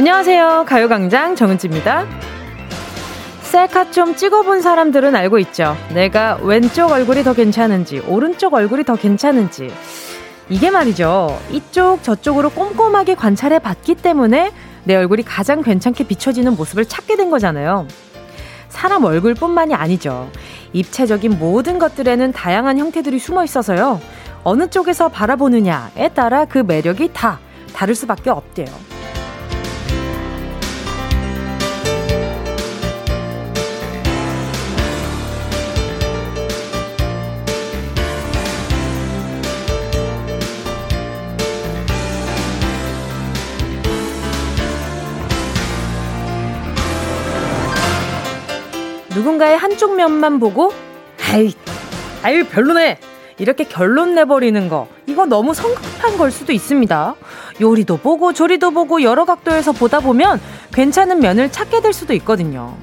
안녕하세요. 가요광장 정은지입니다. 셀카 좀 찍어본 사람들은 알고 있죠. 내가 왼쪽 얼굴이 더 괜찮은지, 오른쪽 얼굴이 더 괜찮은지. 이게 말이죠. 이쪽, 저쪽으로 꼼꼼하게 관찰해 봤기 때문에 내 얼굴이 가장 괜찮게 비춰지는 모습을 찾게 된 거잖아요. 사람 얼굴뿐만이 아니죠. 입체적인 모든 것들에는 다양한 형태들이 숨어 있어서요. 어느 쪽에서 바라보느냐에 따라 그 매력이 다 다를 수밖에 없대요. 누군가의 한쪽 면만 보고 아이 아유 별로네 이렇게 결론 내버리는 거 이거 너무 성급한 걸 수도 있습니다. 요리도 보고 조리도 보고 여러 각도에서 보다 보면 괜찮은 면을 찾게 될 수도 있거든요.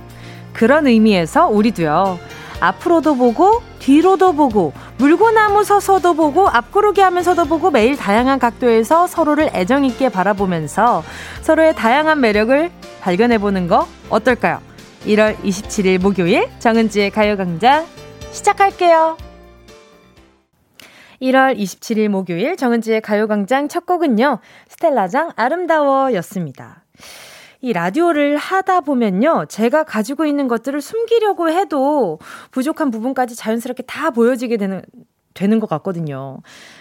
그런 의미에서 우리도요. 앞으로도 보고 뒤로도 보고 물고나무 서서도 보고 앞구르기 하면서도 보고 매일 다양한 각도에서 서로를 애정 있게 바라보면서 서로의 다양한 매력을 발견해 보는 거 어떨까요? 1월 27일 목요일 정은지의 가요광장 시작할게요. 1월 27일 목요일 정은지의 가요광장 첫 곡은요. 스텔라장 아름다워 였습니다. 이 라디오를 하다 보면요. 제가 가지고 있는 것들을 숨기려고 해도 부족한 부분까지 자연스럽게 다 보여지게 되는, 되는 것 같거든요.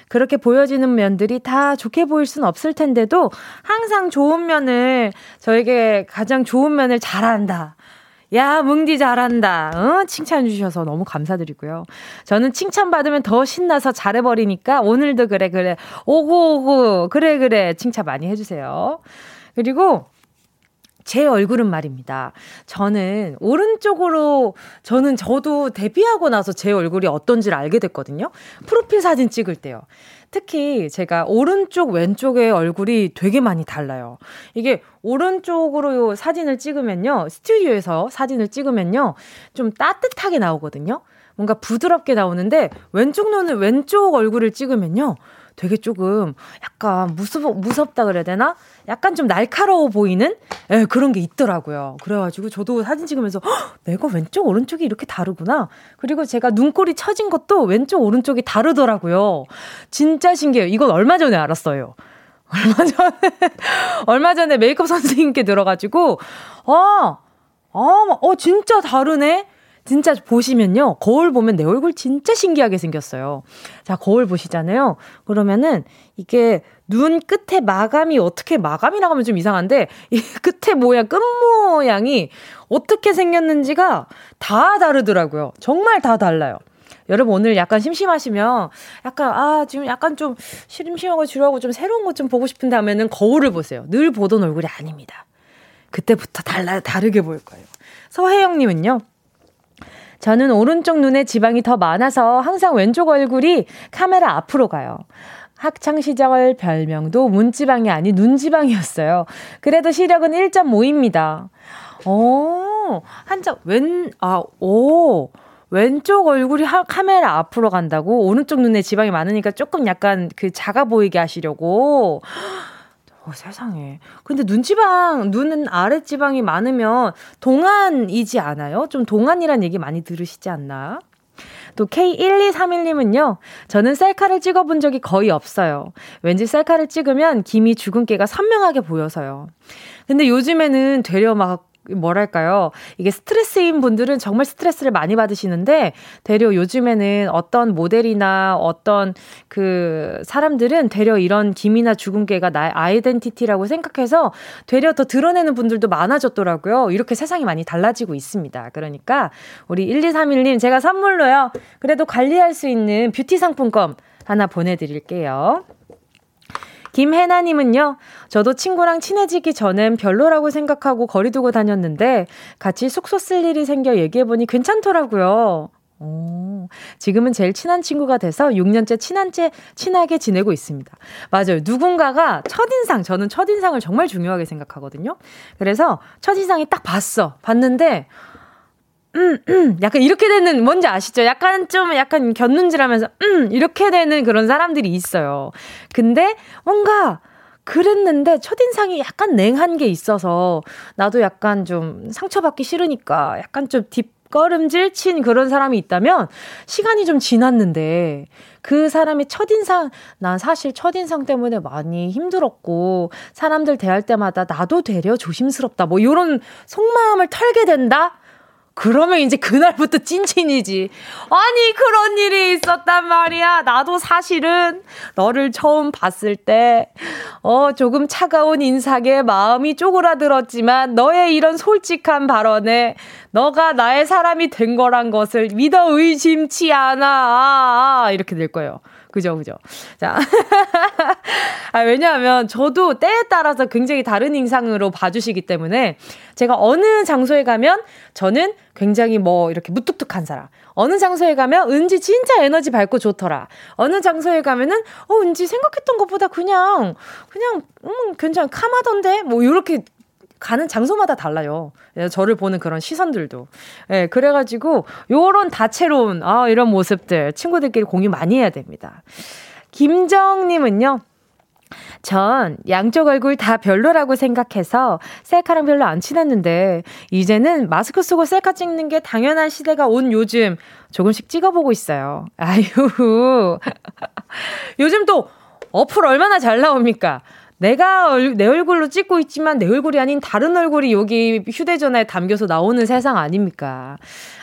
그렇게 보여지는 면들이 다 좋게 보일 수는 없을 텐데도 항상 좋은 면을 저에게 가장 좋은 면을 잘한다. 야, 뭉디 잘한다. 어? 칭찬 주셔서 너무 감사드리고요. 저는 칭찬받으면 더 신나서 잘해버리니까 오늘도 그래, 그래. 오고, 오고. 그래, 그래. 칭찬 많이 해주세요. 그리고 제 얼굴은 말입니다. 저는 오른쪽으로, 저는 저도 데뷔하고 나서 제 얼굴이 어떤지를 알게 됐거든요. 프로필 사진 찍을 때요. 특히 제가 오른쪽, 왼쪽의 얼굴이 되게 많이 달라요. 이게 오른쪽으로 사진을 찍으면요. 스튜디오에서 사진을 찍으면요. 좀 따뜻하게 나오거든요. 뭔가 부드럽게 나오는데 왼쪽 눈을 왼쪽 얼굴을 찍으면요. 되게 조금 약간 무섭, 무섭다 그래야 되나? 약간 좀 날카로워 보이는 예, 그런 게 있더라고요. 그래가지고 저도 사진 찍으면서 내가 왼쪽 오른쪽이 이렇게 다르구나. 그리고 제가 눈꼬리 처진 것도 왼쪽 오른쪽이 다르더라고요. 진짜 신기해요. 이건 얼마 전에 알았어요. 얼마 전에 얼마 전에 메이크업 선생님께 들어가지고 아, 아, 어 진짜 다르네. 진짜 보시면요. 거울 보면 내 얼굴 진짜 신기하게 생겼어요. 자, 거울 보시잖아요. 그러면은 이게 눈 끝에 마감이 어떻게 마감이라고 하면 좀 이상한데 이 끝에 모양 끝 모양이 어떻게 생겼는지가 다 다르더라고요. 정말 다 달라요. 여러분 오늘 약간 심심하시면 약간 아 지금 약간 좀 심심하고 지루하고 좀 새로운 것 좀 보고 싶은데 하면은 거울을 보세요. 늘 보던 얼굴이 아닙니다. 그때부터 달라 다르게 보일 거예요. 서혜영님은요. 저는 오른쪽 눈에 지방이 더 많아서 항상 왼쪽 얼굴이 카메라 앞으로 가요. 학창 시절 별명도 문지방이 아닌 눈지방이었어요. 그래도 시력은 1.5입니다. 오, 한쪽 왼, 아, 오. 왼쪽 얼굴이 하, 카메라 앞으로 간다고? 오른쪽 눈에 지방이 많으니까 조금 약간 그 작아 보이게 하시려고? 어, 세상에. 근데 눈지방, 눈은 아랫지방이 많으면 동안이지 않아요? 좀 동안이란 얘기 많이 들으시지 않나? 또 K1231님은요, 저는 셀카를 찍어본 적이 거의 없어요. 왠지 셀카를 찍으면 김이 죽은 깨가 선명하게 보여서요. 근데 요즘에는 되려 막 뭐랄까요. 이게 스트레스인 분들은 정말 스트레스를 많이 받으시는데, 대려 요즘에는 어떤 모델이나 어떤 그 사람들은 대려 이런 김이나 주근깨가 나의 아이덴티티라고 생각해서 되려 더 드러내는 분들도 많아졌더라고요. 이렇게 세상이 많이 달라지고 있습니다. 그러니까 우리 1231님 제가 선물로요. 그래도 관리할 수 있는 뷰티 상품권 하나 보내드릴게요. 김혜나님은요, 저도 친구랑 친해지기 전엔 별로라고 생각하고 거리두고 다녔는데, 같이 숙소 쓸 일이 생겨 얘기해보니 괜찮더라고요. 오, 지금은 제일 친한 친구가 돼서 6년째 친한째, 친하게 지내고 있습니다. 맞아요. 누군가가 첫인상, 저는 첫인상을 정말 중요하게 생각하거든요. 그래서 첫인상이 딱 봤어. 봤는데, 음, 음, 약간 이렇게 되는, 뭔지 아시죠? 약간 좀, 약간 곁눈질 하면서, 음, 이렇게 되는 그런 사람들이 있어요. 근데 뭔가, 그랬는데 첫인상이 약간 냉한 게 있어서 나도 약간 좀 상처받기 싫으니까 약간 좀 뒷걸음질 친 그런 사람이 있다면 시간이 좀 지났는데 그 사람이 첫인상, 난 사실 첫인상 때문에 많이 힘들었고, 사람들 대할 때마다 나도 되려 조심스럽다. 뭐, 요런 속마음을 털게 된다? 그러면 이제 그날부터 찐친이지. 아니, 그런 일이 있었단 말이야. 나도 사실은 너를 처음 봤을 때, 어, 조금 차가운 인상에 마음이 쪼그라들었지만, 너의 이런 솔직한 발언에 너가 나의 사람이 된 거란 것을 믿어 의심치 않아. 아, 아, 이렇게 될 거예요. 그죠, 그죠. 자. 아, 왜냐하면 저도 때에 따라서 굉장히 다른 인상으로 봐주시기 때문에 제가 어느 장소에 가면 저는 굉장히 뭐 이렇게 무뚝뚝한 사람. 어느 장소에 가면 은지 진짜 에너지 밝고 좋더라. 어느 장소에 가면은 어 은지 생각했던 것보다 그냥 그냥 음 괜찮 카마던데 뭐 이렇게 가는 장소마다 달라요. 예, 저를 보는 그런 시선들도. 예, 그래가지고, 요런 다채로운, 아, 이런 모습들, 친구들끼리 공유 많이 해야 됩니다. 김정님은요, 전 양쪽 얼굴 다 별로라고 생각해서 셀카랑 별로 안 친했는데 이제는 마스크 쓰고 셀카 찍는 게 당연한 시대가 온 요즘 조금씩 찍어보고 있어요. 아유. 요즘 또 어플 얼마나 잘 나옵니까? 내가 얼, 내 얼굴로 찍고 있지만 내 얼굴이 아닌 다른 얼굴이 여기 휴대전화에 담겨서 나오는 세상 아닙니까?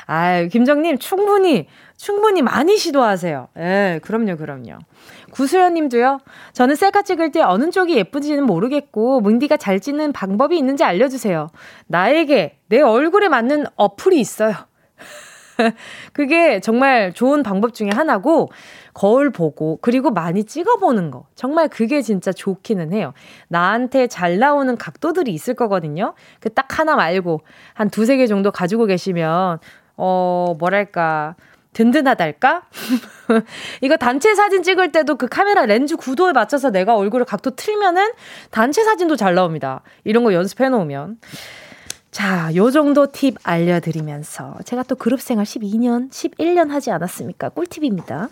아, 김정님 충분히 충분히 많이 시도하세요. 예, 그럼요, 그럼요. 구수연 님도요. 저는 셀카 찍을 때 어느 쪽이 예쁜지는 모르겠고 뭉디가 잘 찍는 방법이 있는지 알려 주세요. 나에게 내 얼굴에 맞는 어플이 있어요. 그게 정말 좋은 방법 중에 하나고, 거울 보고, 그리고 많이 찍어보는 거. 정말 그게 진짜 좋기는 해요. 나한테 잘 나오는 각도들이 있을 거거든요. 그 딱 하나 말고, 한 두세 개 정도 가지고 계시면, 어, 뭐랄까. 든든하달까? 이거 단체 사진 찍을 때도 그 카메라 렌즈 구도에 맞춰서 내가 얼굴을 각도 틀면은 단체 사진도 잘 나옵니다. 이런 거 연습해 놓으면. 자, 요 정도 팁 알려드리면서 제가 또 그룹 생활 12년, 11년 하지 않았습니까? 꿀팁입니다.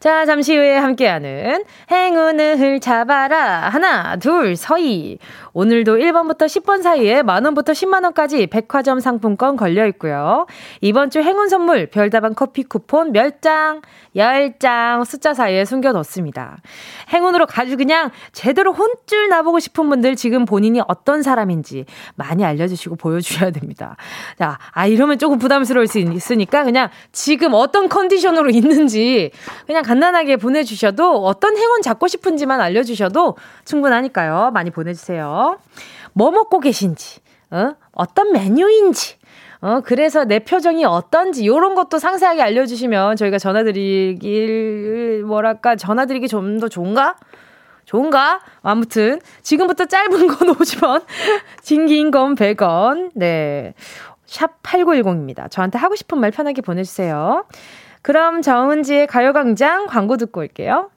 자, 잠시 후에 함께하는 행운을 잡아라. 하나, 둘, 서희. 오늘도 1번부터 10번 사이에 만원부터 10만원까지 백화점 상품권 걸려 있고요. 이번 주 행운 선물 별다방 커피 쿠폰 몇 장, 10장 숫자 사이에 숨겨 넣습니다. 행운으로 가지고 그냥 제대로 혼쭐 나보고 싶은 분들 지금 본인이 어떤 사람인지 많이 알려주시고 보여주셔야 됩니다. 자, 아, 이러면 조금 부담스러울 수 있으니까 그냥 지금 어떤 컨디션으로 있는지 그냥 간단하게 보내주셔도 어떤 행운 잡고 싶은지만 알려주셔도 충분하니까요. 많이 보내주세요. 뭐 먹고 계신지, 어? 어떤 메뉴인지, 어, 그래서 내 표정이 어떤지, 요런 것도 상세하게 알려주시면 저희가 전화드리길, 뭐랄까, 전화드리기 좀 더 좋은가? 좋은가? 아무튼, 지금부터 짧은 건 50원, 긴긴 건 100원, 네. 샵 8910입니다. 저한테 하고 싶은 말 편하게 보내주세요. 그럼 정은지의 가요광장 광고 듣고 올게요.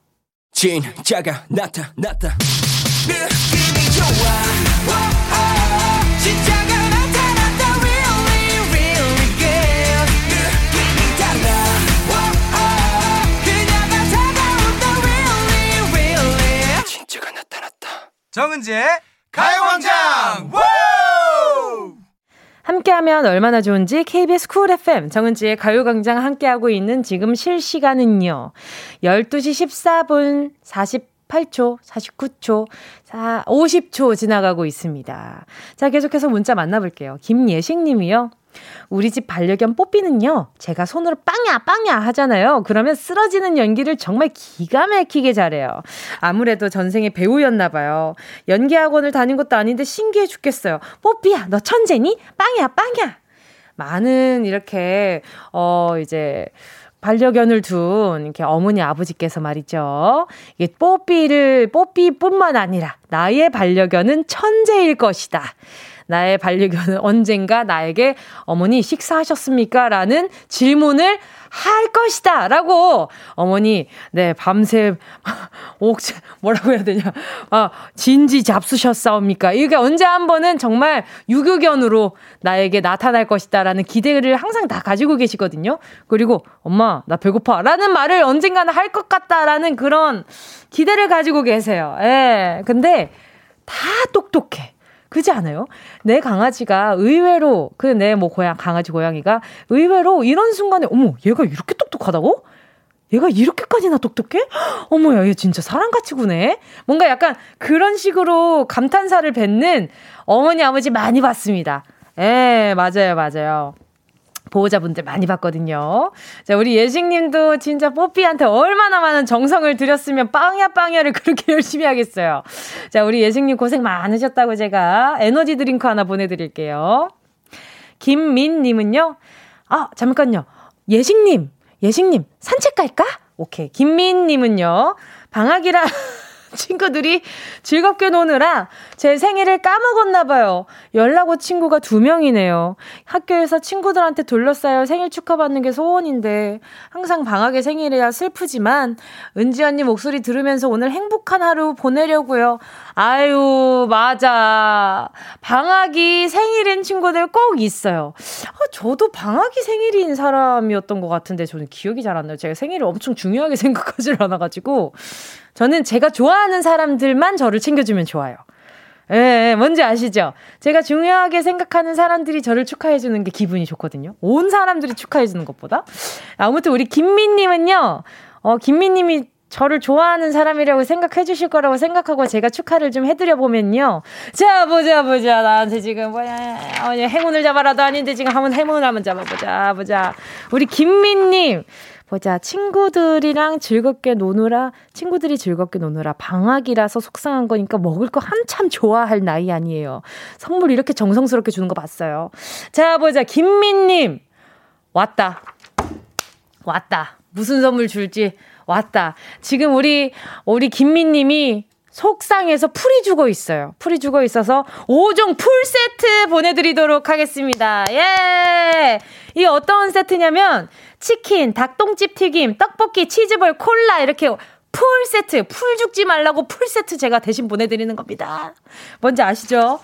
진짜가 나타났다. 느낌이 좋아. 정은지의 가요광장! 함께하면 얼마나 좋은지 KBS 쿨 FM 정은지의 가요광장 함께하고 있는 지금 실시간은요. 12시 14분 48초 49초 4, 50초 지나가고 있습니다. 자 계속해서 문자 만나볼게요. 김예식 님이요 우리 집 반려견 뽀삐는요, 제가 손으로 빵야, 빵야 하잖아요. 그러면 쓰러지는 연기를 정말 기가 막히게 잘해요. 아무래도 전생에 배우였나봐요. 연기학원을 다닌 것도 아닌데 신기해 죽겠어요. 뽀삐야, 너 천재니? 빵야, 빵야! 많은 이렇게, 어, 이제, 반려견을 둔 이렇게 어머니 아버지께서 말이죠. 이게 뽀삐를 뽀삐뿐만 아니라 나의 반려견은 천재일 것이다. 나의 반려견은 언젠가 나에게 어머니 식사하셨습니까? 라는 질문을 할 것이다. 라고 어머니, 네, 밤새, 옥, 뭐라고 해야 되냐. 아, 진지 잡수셨사옵니까? 이게 언제 한 번은 정말 유교견으로 나에게 나타날 것이다. 라는 기대를 항상 다 가지고 계시거든요. 그리고, 엄마, 나 배고파. 라는 말을 언젠가는 할 것 같다라는 그런 기대를 가지고 계세요. 예. 근데 다 똑똑해. 그지 않아요? 내 강아지가 의외로 그 내 뭐 고양 강아지 고양이가 의외로 이런 순간에 어머 얘가 이렇게 똑똑하다고? 얘가 이렇게까지나 똑똑해? 어머야 얘 진짜 사람같이 구네. 뭔가 약간 그런 식으로 감탄사를 뱉는 어머니 아버지 많이 봤습니다. 예 맞아요 맞아요. 보호자분들 많이 봤거든요. 자, 우리 예식님도 진짜 뽀삐한테 얼마나 많은 정성을 들였으면 빵야 빵야를 그렇게 열심히 하겠어요. 자, 우리 예식님 고생 많으셨다고 제가 에너지 드링크 하나 보내드릴게요. 김민님은요, 아, 잠깐요. 예식님, 예식님, 산책 갈까? 오케이. 김민님은요, 방학이라 친구들이 즐겁게 노느라 제 생일을 까먹었나 봐요. 연락 온 친구가 두 명이네요. 학교에서 친구들한테 둘러싸여 생일 축하받는 게 소원인데 항상 방학에 생일이야 슬프지만 은지 언니 목소리 들으면서 오늘 행복한 하루 보내려고요. 아유, 맞아. 방학이 생일인 친구들 꼭 있어요. 아, 저도 방학이 생일인 사람이었던 것 같은데 저는 기억이 잘 안 나요. 제가 생일을 엄청 중요하게 생각하지 않아가지고 저는 제가 좋아하는 사람들만 저를 챙겨주면 좋아요. 예, 뭔지 아시죠? 제가 중요하게 생각하는 사람들이 저를 축하해주는 게 기분이 좋거든요. 온 사람들이 축하해주는 것보다. 아무튼 우리 김민님은요, 어, 김민님이 저를 좋아하는 사람이라고 생각해 주실 거라고 생각하고 제가 축하를 좀 해드려 보면요. 자, 보자, 보자. 나한테 지금 뭐야. 어, 행운을 잡아라도 아닌데 지금 한번 행운을 한번 잡아보자, 보자. 우리 김민님. 보자. 친구들이랑 즐겁게 노느라, 친구들이 즐겁게 노느라 방학이라서 속상한 거니까 먹을 거 한참 좋아할 나이 아니에요. 선물 이렇게 정성스럽게 주는 거 봤어요. 자, 보자. 김민님. 왔다. 왔다. 무슨 선물 줄지 왔다. 지금 우리, 우리 김민님이 속상해서 풀이 죽어 있어요. 풀이 죽어 있어서 5종 풀 세트 보내드리도록 하겠습니다. 예! 이 어떤 세트냐면, 치킨, 닭똥집 튀김, 떡볶이, 치즈볼, 콜라, 이렇게 풀 세트, 풀 죽지 말라고 풀 세트 제가 대신 보내드리는 겁니다. 뭔지 아시죠?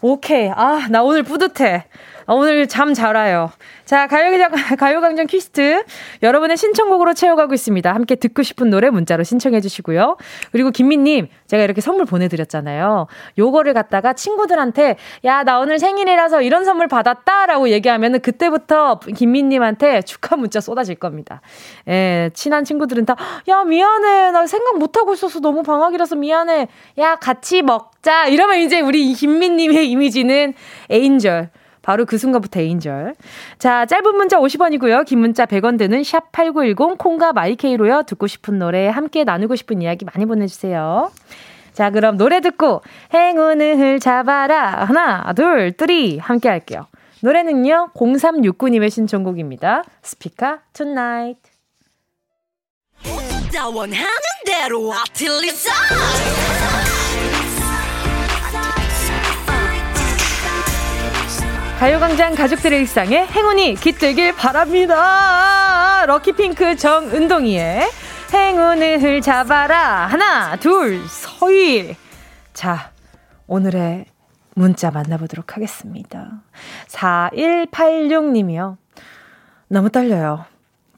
오케이. 아, 나 오늘 뿌듯해. 아, 오늘 잠 잘 와요. 자, 가요광장, 가요광장 리퀘스트. 여러분의 신청곡으로 채워가고 있습니다. 함께 듣고 싶은 노래 문자로 신청해주시고요. 그리고 김민님, 제가 이렇게 선물 보내드렸잖아요. 요거를 갖다가 친구들한테, 야, 나 오늘 생일이라서 이런 선물 받았다. 라고 얘기하면 은 그때부터 김민님한테 축하 문자 쏟아질 겁니다. 예, 친한 친구들은 다, 야, 미안해. 나 생각 못하고 있어서 너무 방학이라서 미안해. 야, 같이 먹자. 이러면 이제 우리 김민님의 이미지는 에인절. 바로 그 순간부터 에인절. 자, 짧은 문자 50원이고요. 긴 문자 100원 드는 샵 8910 콩과 마이케이로요. 듣고 싶은 노래, 함께 나누고 싶은 이야기 많이 보내주세요. 자, 그럼 노래 듣고 행운을 잡아라. 하나, 둘, three. 함께 할게요. 노래는요, 0369님의 신청곡입니다. 스피카 Tonight. 원하는 대로 아틀리사 가요광장 가족들의 일상에 행운이 깃들길 바랍니다. lucky pink 정은지의 행운을 잡아라. 하나, 둘, 서희. 자, 오늘의 문자 만나보도록 하겠습니다. 4186님이요. 너무 떨려요.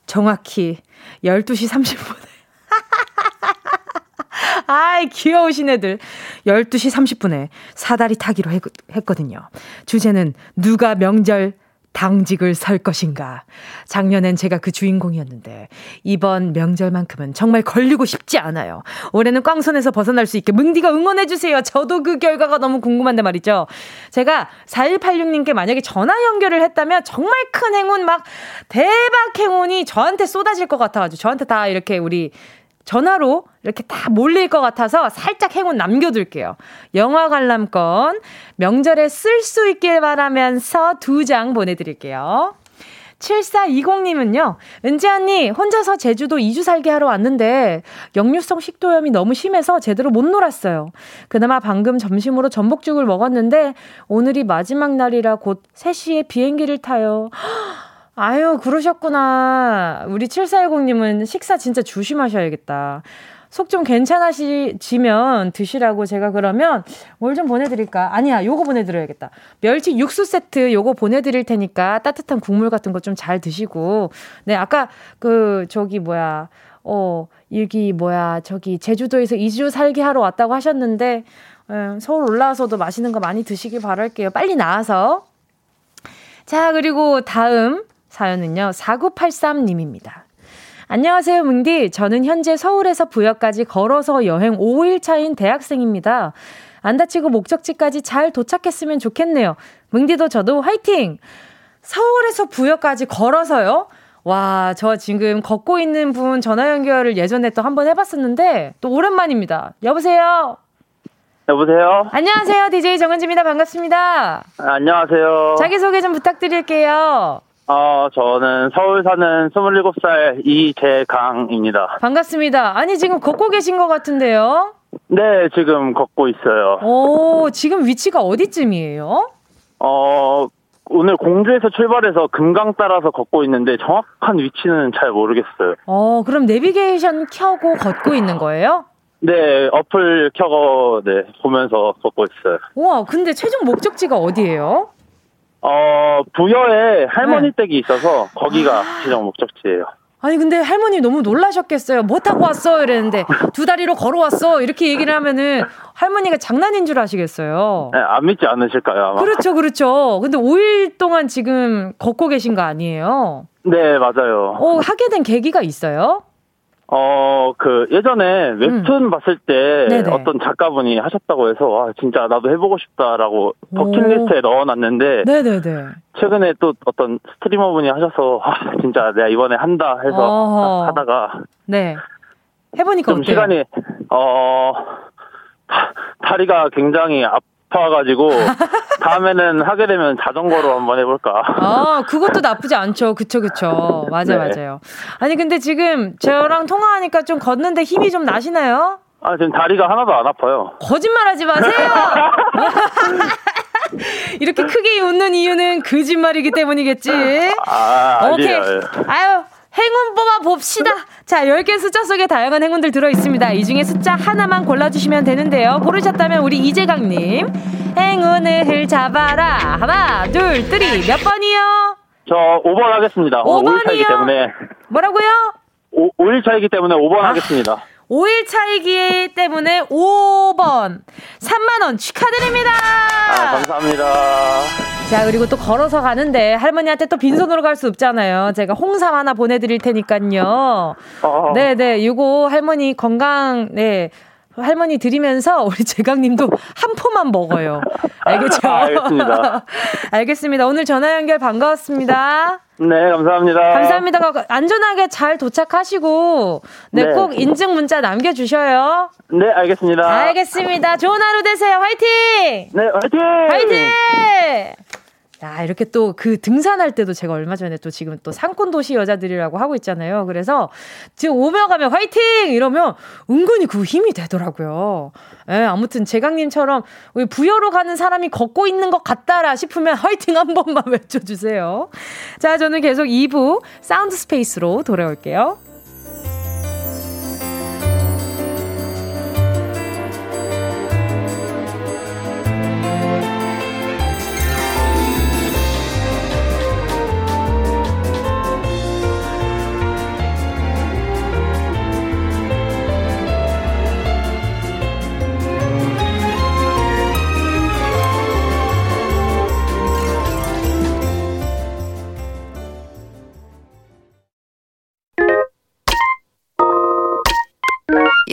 정확히 12시 30분에. 아이, 귀여우신 애들. 12시 30분에 사다리 타기로 했, 했거든요. 주제는 누가 명절 당직을 설 것인가. 작년엔 제가 그 주인공이었는데, 이번 명절만큼은 정말 걸리고 싶지 않아요. 올해는 꽝손에서 벗어날 수 있게 뭉디가 응원해 주세요. 저도 그 결과가 너무 궁금한데 말이죠. 제가 4186님께 만약에 전화 연결을 했다면 정말 큰 행운, 막 대박 행운이 저한테 쏟아질 것 같아 가지고, 저한테 다 이렇게 우리 전화로 이렇게 다 몰릴 것 같아서 살짝 행운 남겨둘게요. 영화 관람권 명절에 쓸 수 있길 바라면서 두 장 보내드릴게요. 7420님은요, 은지 언니, 혼자서 제주도 2주 살게 하러 왔는데, 역류성 식도염이 너무 심해서 제대로 못 놀았어요. 그나마 방금 점심으로 전복죽을 먹었는데, 오늘이 마지막 날이라 곧 3시에 비행기를 타요. 아유, 그러셨구나. 우리 7410님은 식사 진짜 조심하셔야겠다. 속 좀 괜찮아지면 드시라고 제가 그러면 뭘 좀 보내드릴까? 아니야, 요거 보내드려야겠다. 멸치 육수 세트 요거 보내드릴 테니까 따뜻한 국물 같은 거 좀 잘 드시고. 네, 아까 그, 저기 뭐야. 어, 여기 뭐야. 저기 제주도에서 2주 살기 하러 왔다고 하셨는데, 예, 서울 올라와서도 맛있는 거 많이 드시길 바랄게요. 빨리 나와서. 자, 그리고 다음 사연은요, 4983님입니다. 안녕하세요, 뭉디. 저는 현재 서울에서 부여까지 걸어서 여행 5일 차인 대학생입니다. 안 다치고 목적지까지 잘 도착했으면 좋겠네요. 뭉디도 저도 화이팅! 서울에서 부여까지 걸어서요? 와, 저 지금 걷고 있는 분 전화 연결을 예전에 또 한번 해봤었는데, 또 오랜만입니다. 여보세요? 여보세요? 안녕하세요. DJ 정은지입니다. 반갑습니다. 아, 안녕하세요. 자기소개 좀 부탁드릴게요. 어, 저는 서울 사는 27살 이재강입니다. 반갑습니다. 아니, 지금 걷고 계신 것 같은데요? 네, 지금 걷고 있어요. 오, 지금 위치가 어디쯤이에요? 어, 오늘 공주에서 출발해서 금강 따라서 걷고 있는데 정확한 위치는 잘 모르겠어요. 어, 그럼 내비게이션 켜고 걷고 있는 거예요? 네, 어플 켜고, 네, 보면서 걷고 있어요. 우와, 근데 최종 목적지가 어디예요? 어, 부여에 할머니 네. 댁이 있어서 거기가 아. 최종 목적지예요. 아니 근데 할머니 너무 놀라셨겠어요. 뭐 타고 왔어? 이랬는데 두 다리로 걸어왔어. 이렇게 얘기를 하면은 할머니가 장난인 줄 아시겠어요. 네, 안 믿지 않으실까요? 아마? 그렇죠, 그렇죠. 근데 5일 동안 지금 걷고 계신 거 아니에요? 네, 맞아요. 어, 하게 된 계기가 있어요? 어, 그, 예전에 웹툰 음. 봤을 때 네네. 어떤 작가분이 하셨다고 해서, 와, 진짜 나도 해보고 싶다라고 버킷리스트에 넣어놨는데, 네네네. 최근에 또 어떤 스트리머분이 하셔서, 아, 진짜 내가 이번에 한다 해서 어허. 하다가, 네. 해보니까 좀 어때요? 시간이, 어, 다리가 굉장히 아, 싶어가지고 다음에는 하게 되면 자전거로 한번 해볼까. 아, 그것도 나쁘지 않죠. 그쵸, 그쵸. 맞아, 네. 맞아요. 아니, 근데 지금 저랑 통화하니까 좀 걷는데 힘이 좀 나시나요? 아, 지금 다리가 하나도 안 아파요. 거짓말 하지 마세요! 이렇게 크게 웃는 이유는 거짓말이기 때문이겠지. 아, 오케이. 아니에요. 아유, 행운 뽑아 봅시다. 자, 10개 숫자 속에 다양한 행운들 들어 있습니다. 이 중에 숫자 하나만 골라주시면 되는데요. 고르셨다면 우리 이재강님. 행운을 잡아라. 하나, 둘, three. 몇 번이요? 저 5번 하겠습니다. 5번이요? 5일 때문에. 뭐라고요? 5, 5일 차이기 때문에 5번 아. 하겠습니다. 5일 차이기 때문에 5번 3만원 축하드립니다. 아, 감사합니다. 자, 그리고 또 걸어서 가는데 할머니한테 또 빈손으로 갈 수 없잖아요. 제가 홍삼 하나 보내드릴 테니까요. 어. 네네, 이거 할머니 건강, 네. 할머니 드리면서 우리 재강님도 한 포만 먹어요. 알겠죠? 알겠습니다. 알겠습니다. 오늘 전화 연결 반가웠습니다. 네, 감사합니다. 감사합니다. 안전하게 잘 도착하시고, 네, 네. 꼭 인증 문자 남겨주셔요. 네, 알겠습니다. 알겠습니다. 좋은 하루 되세요. 화이팅! 네, 화이팅! 화이팅! 야, 이렇게 또 그 등산할 때도 제가 얼마 전에 또 지금 또 산꾼 도시 여자들이라고 하고 있잖아요. 그래서 지금 오며 가면 화이팅! 이러면 은근히 그 힘이 되더라고요. 예, 아무튼 재강님처럼 부여로 가는 사람이 걷고 있는 것 같다라 싶으면 화이팅 한 번만 외쳐주세요. 자, 저는 계속 2부 sound space로 돌아올게요.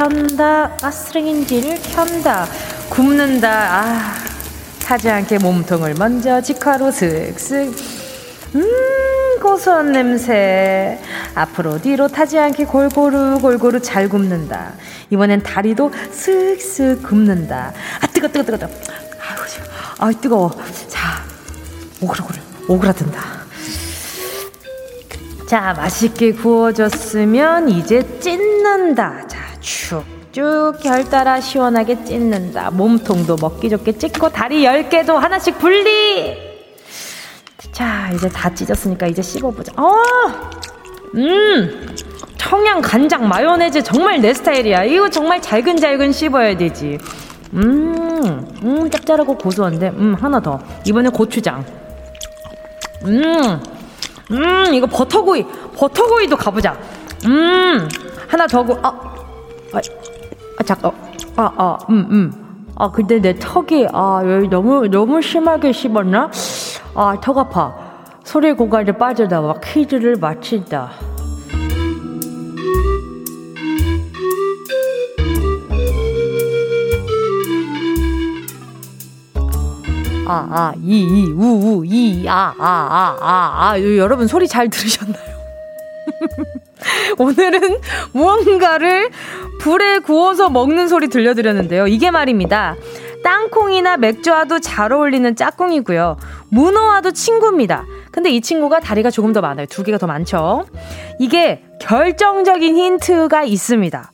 켠다, 가스레인지를 켠다, 굽는다, 아, 타지 않게 몸통을 먼저 직화로 슥슥, 음, 고소한 냄새. 앞으로 뒤로 타지 않게 골고루 골고루 잘 굽는다. 이번엔 다리도 슥슥 굽는다. 아, 뜨거, 뜨거, 뜨거. 아이고, 아, 뜨거워. 자, 오그라오그라, 오그라든다. 자, 맛있게 구워졌으면 이제 찢는다. 자, 쭉쭉 결따라 시원하게 찢는다. 몸통도 먹기 좋게 찢고 다리 10개도 하나씩 분리! 자, 이제 다 찢었으니까 이제 씹어보자. 어! 음! 청양, 간장, 마요네즈 정말 내 스타일이야. 이거 정말 잘근잘근 씹어야 되지. 음, 음, 짭짤하고 고소한데. 음, 하나 더. 이번에 고추장. 음, 음, 이거 버터구이. 버터구이도 가보자. 음, 하나 더 구, 아, 아, 아 잠깐, 아, 아, 음, 음. 아, 근데 내 턱이, 아, 너무, 너무 심하게 씹었나? 아, 턱 아파. 소리 공간에 빠져나와 퀴즈를 마친다. 아, 아, 이, 이, 우, 우, 이, 아, 아, 아, 아, 아. 여러분 소리 잘 들으셨나요? 오늘은 무언가를 불에 구워서 먹는 소리 들려드렸는데요. 이게 말입니다. 땅콩이나 맥주와도 잘 어울리는 짝꿍이고요. 문어와도 친구입니다. 근데 이 친구가 다리가 조금 더 많아요. 두 개가 더 많죠. 이게 결정적인 힌트가 있습니다.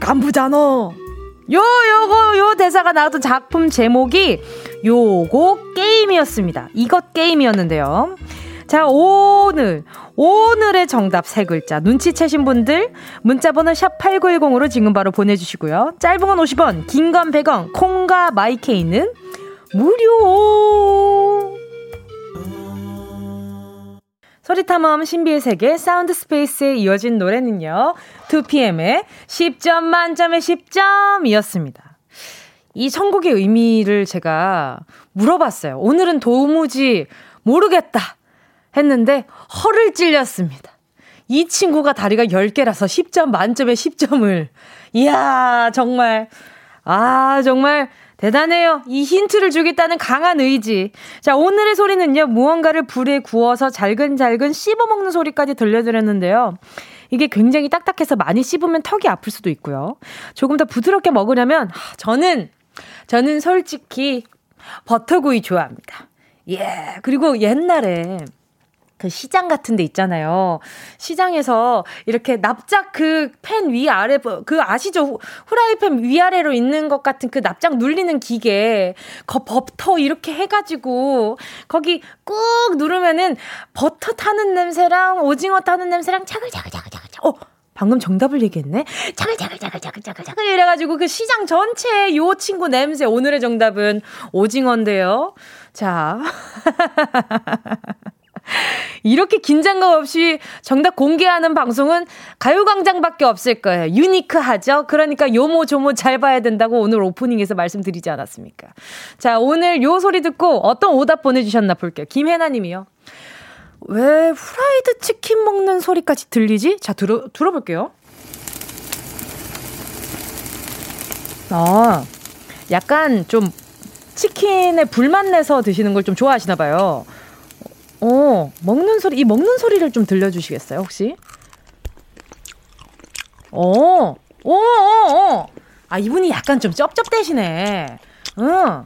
깐부잖아. 요, 요거, 요 대사가 나왔던 작품 제목이 요거 게임이었습니다. 이것 게임이었는데요. 자, 오늘, 오늘의 정답 세 글자. 눈치채신 분들, 문자번호 샵8910으로 지금 바로 보내주시고요. 짧은 건 50원, 긴 건 100원, 콩과 마이케이는 무료! 소리탐험 신비의 세계 sound space에 이어진 노래는요. 2PM의 10점 만점의 10점이었습니다. 이 선곡의 의미를 제가 물어봤어요. 오늘은 도무지 모르겠다. 했는데 허를 찔렸습니다. 이 친구가 다리가 10개라서 10점 만점에 10점을. 이야, 정말. 아, 정말 대단해요. 이 힌트를 주겠다는 강한 의지. 자, 오늘의 소리는요, 무언가를 불에 구워서 잘근잘근 씹어먹는 소리까지 들려드렸는데요. 이게 굉장히 딱딱해서 많이 씹으면 턱이 아플 수도 있고요. 조금 더 부드럽게 먹으려면, 저는, 저는 솔직히 버터구이 좋아합니다. 예. 그리고 옛날에, 그 시장 같은 데 있잖아요. 시장에서 이렇게 납작 그 팬 위아래, 그 아시죠? 후라이팬 위아래로 있는 것 같은 그 납작 눌리는 기계. 거 버터 이렇게 해가지고 거기 꾹 누르면은 버터 타는 냄새랑 오징어 타는 냄새랑 차글차글차글차글. 어, 방금 정답을 얘기했네? 차글차글차글차글차글 이래가지고 그 시장 전체에 요 친구 냄새. 오늘의 정답은 오징어인데요. 자. 이렇게 긴장감 없이 정답 공개하는 방송은 가요광장밖에 없을 거예요. 유니크하죠? 그러니까 요모 조모 잘 봐야 된다고 오늘 오프닝에서 말씀드리지 않았습니까? 자, 오늘 요 소리 듣고 어떤 오답 보내주셨나 볼게요. 김혜나 님이요. 왜 후라이드 치킨 먹는 소리까지 들리지? 자, 들어, 들어볼게요. 아, 약간 좀 치킨에 불만 내서 드시는 걸 좀 좋아하시나 봐요. 어, 먹는 소리, 이 먹는 소리를 좀 들려주시겠어요, 혹시? 어, 오, 오, 오. 아, 이분이 약간 좀 쩝쩝대시네. 응.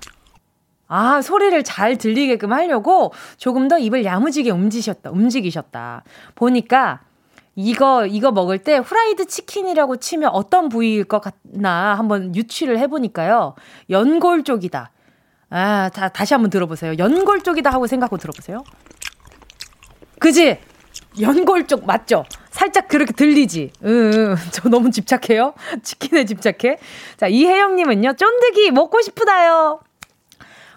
아, 소리를 잘 들리게끔 하려고 조금 더 입을 야무지게 움직이셨다, 움직이셨다. 보니까 이거, 이거 먹을 때 후라이드 치킨이라고 치면 어떤 부위일 것 같나 한번 유추를 해보니까요. 연골 쪽이다. 아, 다, 다시 한번 들어보세요. 연골 쪽이다 하고 생각하고 들어보세요. 그지? 연골 쪽 맞죠? 살짝 그렇게 들리지? 응, 응, 저 너무 집착해요? 치킨에 집착해? 자, 이혜영님은요, 쫀득이 먹고 싶으다요.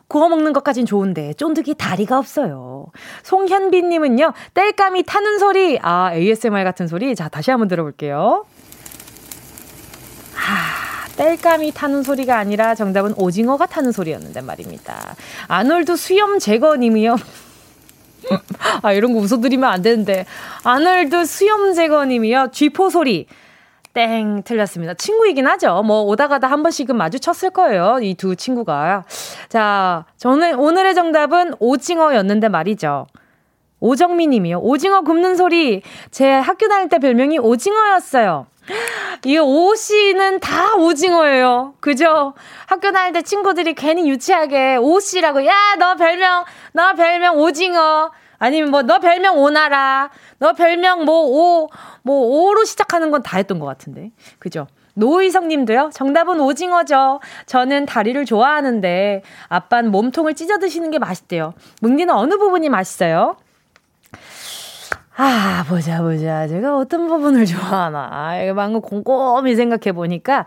구워 먹는 것까진 좋은데 쫀득이 다리가 없어요. 송현빈님은요, 땔감이 타는 소리. 아, ASMR 같은 소리. 자, 다시 한번 들어볼게요. 하, 땔감이 타는 소리가 아니라 정답은 오징어가 타는 소리였는데 말입니다. 아놀드 수염 제거님이요. 아, 이런 거 웃어드리면 안 되는데. 아놀드 수염 제거님이요. 쥐포 소리. 땡, 틀렸습니다. 친구이긴 하죠. 뭐, 오다 가다 한 번씩은 마주쳤을 거예요. 이 두 친구가. 자, 저는 오늘의 정답은 오징어였는데 말이죠. 오정미 님이요. 오징어 굽는 소리. 제 학교 다닐 때 별명이 오징어였어요. 이 오씨는 다 오징어예요. 그죠? 학교 다닐 때 친구들이 괜히 유치하게 오씨라고, 야, 너 별명, 너 별명 오징어. 아니면 뭐, 너 별명 오나라. 너 별명 뭐, 오, 뭐, 오로 시작하는 건 다 했던 것 같은데. 그죠? 노희성 님도요, 정답은 오징어죠. 저는 다리를 좋아하는데, 아빤 몸통을 찢어 드시는 게 맛있대요. 뭉디는 어느 부분이 맛있어요? 아, 보자, 보자. 제가 어떤 부분을 좋아하나. 아, 이거 방금 곰곰이 생각해 보니까,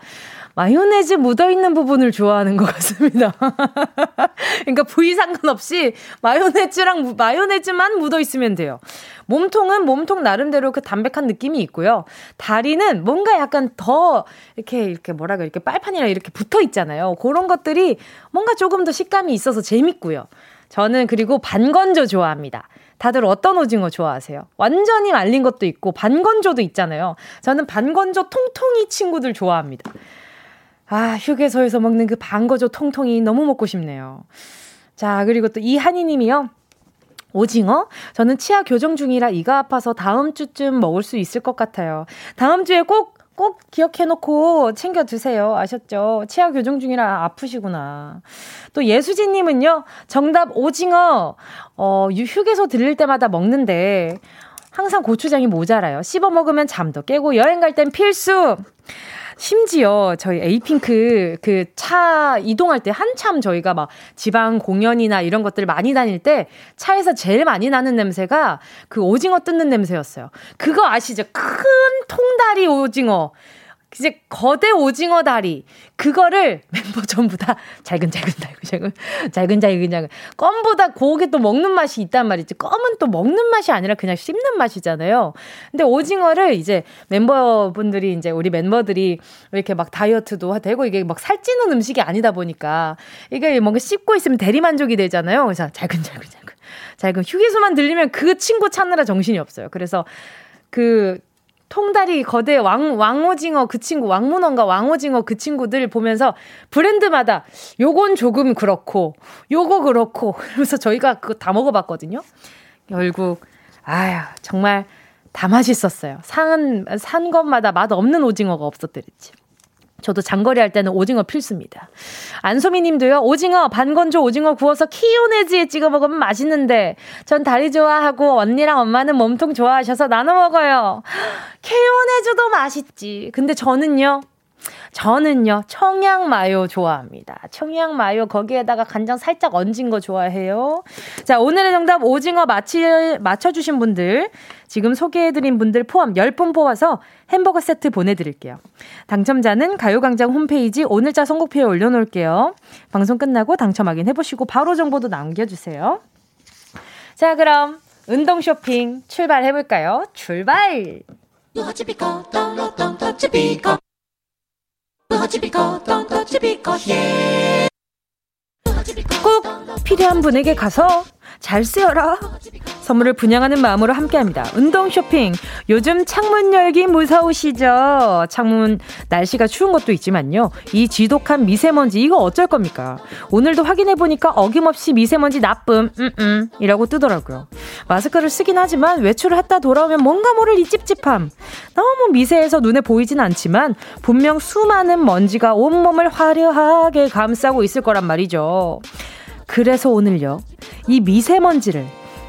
마요네즈 묻어있는 부분을 좋아하는 것 같습니다. 그러니까 부위 상관없이 마요네즈랑, 마요네즈만 묻어있으면 돼요. 몸통은 몸통 나름대로 그 담백한 느낌이 있고요. 다리는 뭔가 약간 더, 이렇게, 이렇게 뭐라 그래, 이렇게 빨판이랑 이렇게 붙어 있잖아요. 그런 것들이 뭔가 조금 더 식감이 있어서 재밌고요. 저는 그리고 반건조 좋아합니다. 다들 어떤 오징어 좋아하세요? 완전히 말린 것도 있고 반건조도 있잖아요. 저는 반건조 통통이 친구들 좋아합니다. 아, 휴게소에서 먹는 그 반건조 통통이 너무 먹고 싶네요. 자, 그리고 또 이한이 님이요. 오징어? 저는 치아 교정 중이라 이가 아파서 다음 주쯤 먹을 수 있을 것 같아요. 다음 주에 꼭 꼭 기억해놓고 챙겨 드세요. 아셨죠? 치아 교정 중이라 아프시구나. 또 예수진님은요, 정답 오징어, 어, 휴게소 들릴 때마다 먹는데, 항상 고추장이 모자라요. 씹어 먹으면 잠도 깨고 여행 갈 땐 필수! 심지어 저희 에이핑크 그 차 이동할 때 한참 저희가 막 지방 공연이나 이런 것들 많이 다닐 때 차에서 제일 많이 나는 냄새가 그 오징어 뜯는 냄새였어요. 그거 아시죠? 큰 통다리 오징어. 이제 거대 오징어 다리. 그거를 멤버 전부 다 잘근잘근 잘근잘근 잘근잘근 잘근 껌보다 고게 또 먹는 맛이 있단 말이지. 껌은 또 먹는 맛이 아니라 그냥 씹는 맛이잖아요. 근데 오징어를 이제 멤버분들이 이제 우리 멤버들이 이렇게 막 다이어트도 되고 이게 막 살찌는 음식이 아니다 보니까 이게 뭔가 씹고 있으면 대리만족이 되잖아요. 그래서 잘근잘근 잘근 잘근. 휴게소만 들리면 그 친구 찾느라 정신이 없어요. 그래서 그 통다리 거대 왕, 왕오징어 그 친구, 왕문어인가 왕오징어 그 친구들 보면서 브랜드마다 요건 조금 그렇고, 요거 그렇고, 그러면서 저희가 그거 다 먹어봤거든요. 결국, 아유, 정말 다 맛있었어요. 산, 산 것마다 맛 없는 오징어가 없었더랬지. 저도 장거리 할 때는 오징어 필수입니다. 안소미 님도요, 오징어, 반건조 오징어 구워서 키오네즈에 찍어 먹으면 맛있는데, 전 다리 좋아하고 언니랑 엄마는 몸통 좋아하셔서 나눠 먹어요. 키오네즈도 맛있지. 근데 저는요, 저는요, 청양 마요 좋아합니다. 청양 마요 거기에다가 간장 살짝 얹은 거 좋아해요. 자, 오늘의 정답 오징어 맞히, 맞춰주신 분들, 지금 소개해드린 분들 포함 10분 뽑아서 햄버거 세트 보내드릴게요. 당첨자는 가요광장 홈페이지 오늘자 선곡표에 올려놓을게요. 방송 끝나고 당첨 확인해보시고 바로 정보도 남겨주세요. 자, 그럼 운동 쇼핑 출발해볼까요? 출발! 꼭 필요한 분에게 가서 잘 쓰여라. 선물을 분양하는 마음으로 함께합니다. 운동 쇼핑. 요즘 창문 열기 무서우시죠? 창문 날씨가 추운 것도 있지만요. 이 지독한 미세먼지 이거 어쩔 겁니까? 오늘도 확인해 보니까 어김없이 미세먼지 나쁨 음음 이라고 뜨더라고요. 마스크를 쓰긴 하지만 외출을 했다 돌아오면 뭔가 모를 이 찝찝함. 너무 미세해서 눈에 보이진 않지만 분명 수많은 먼지가 온몸을 화려하게 감싸고 있을 거란 말이죠. 그래서 오늘요. 이 미세먼지를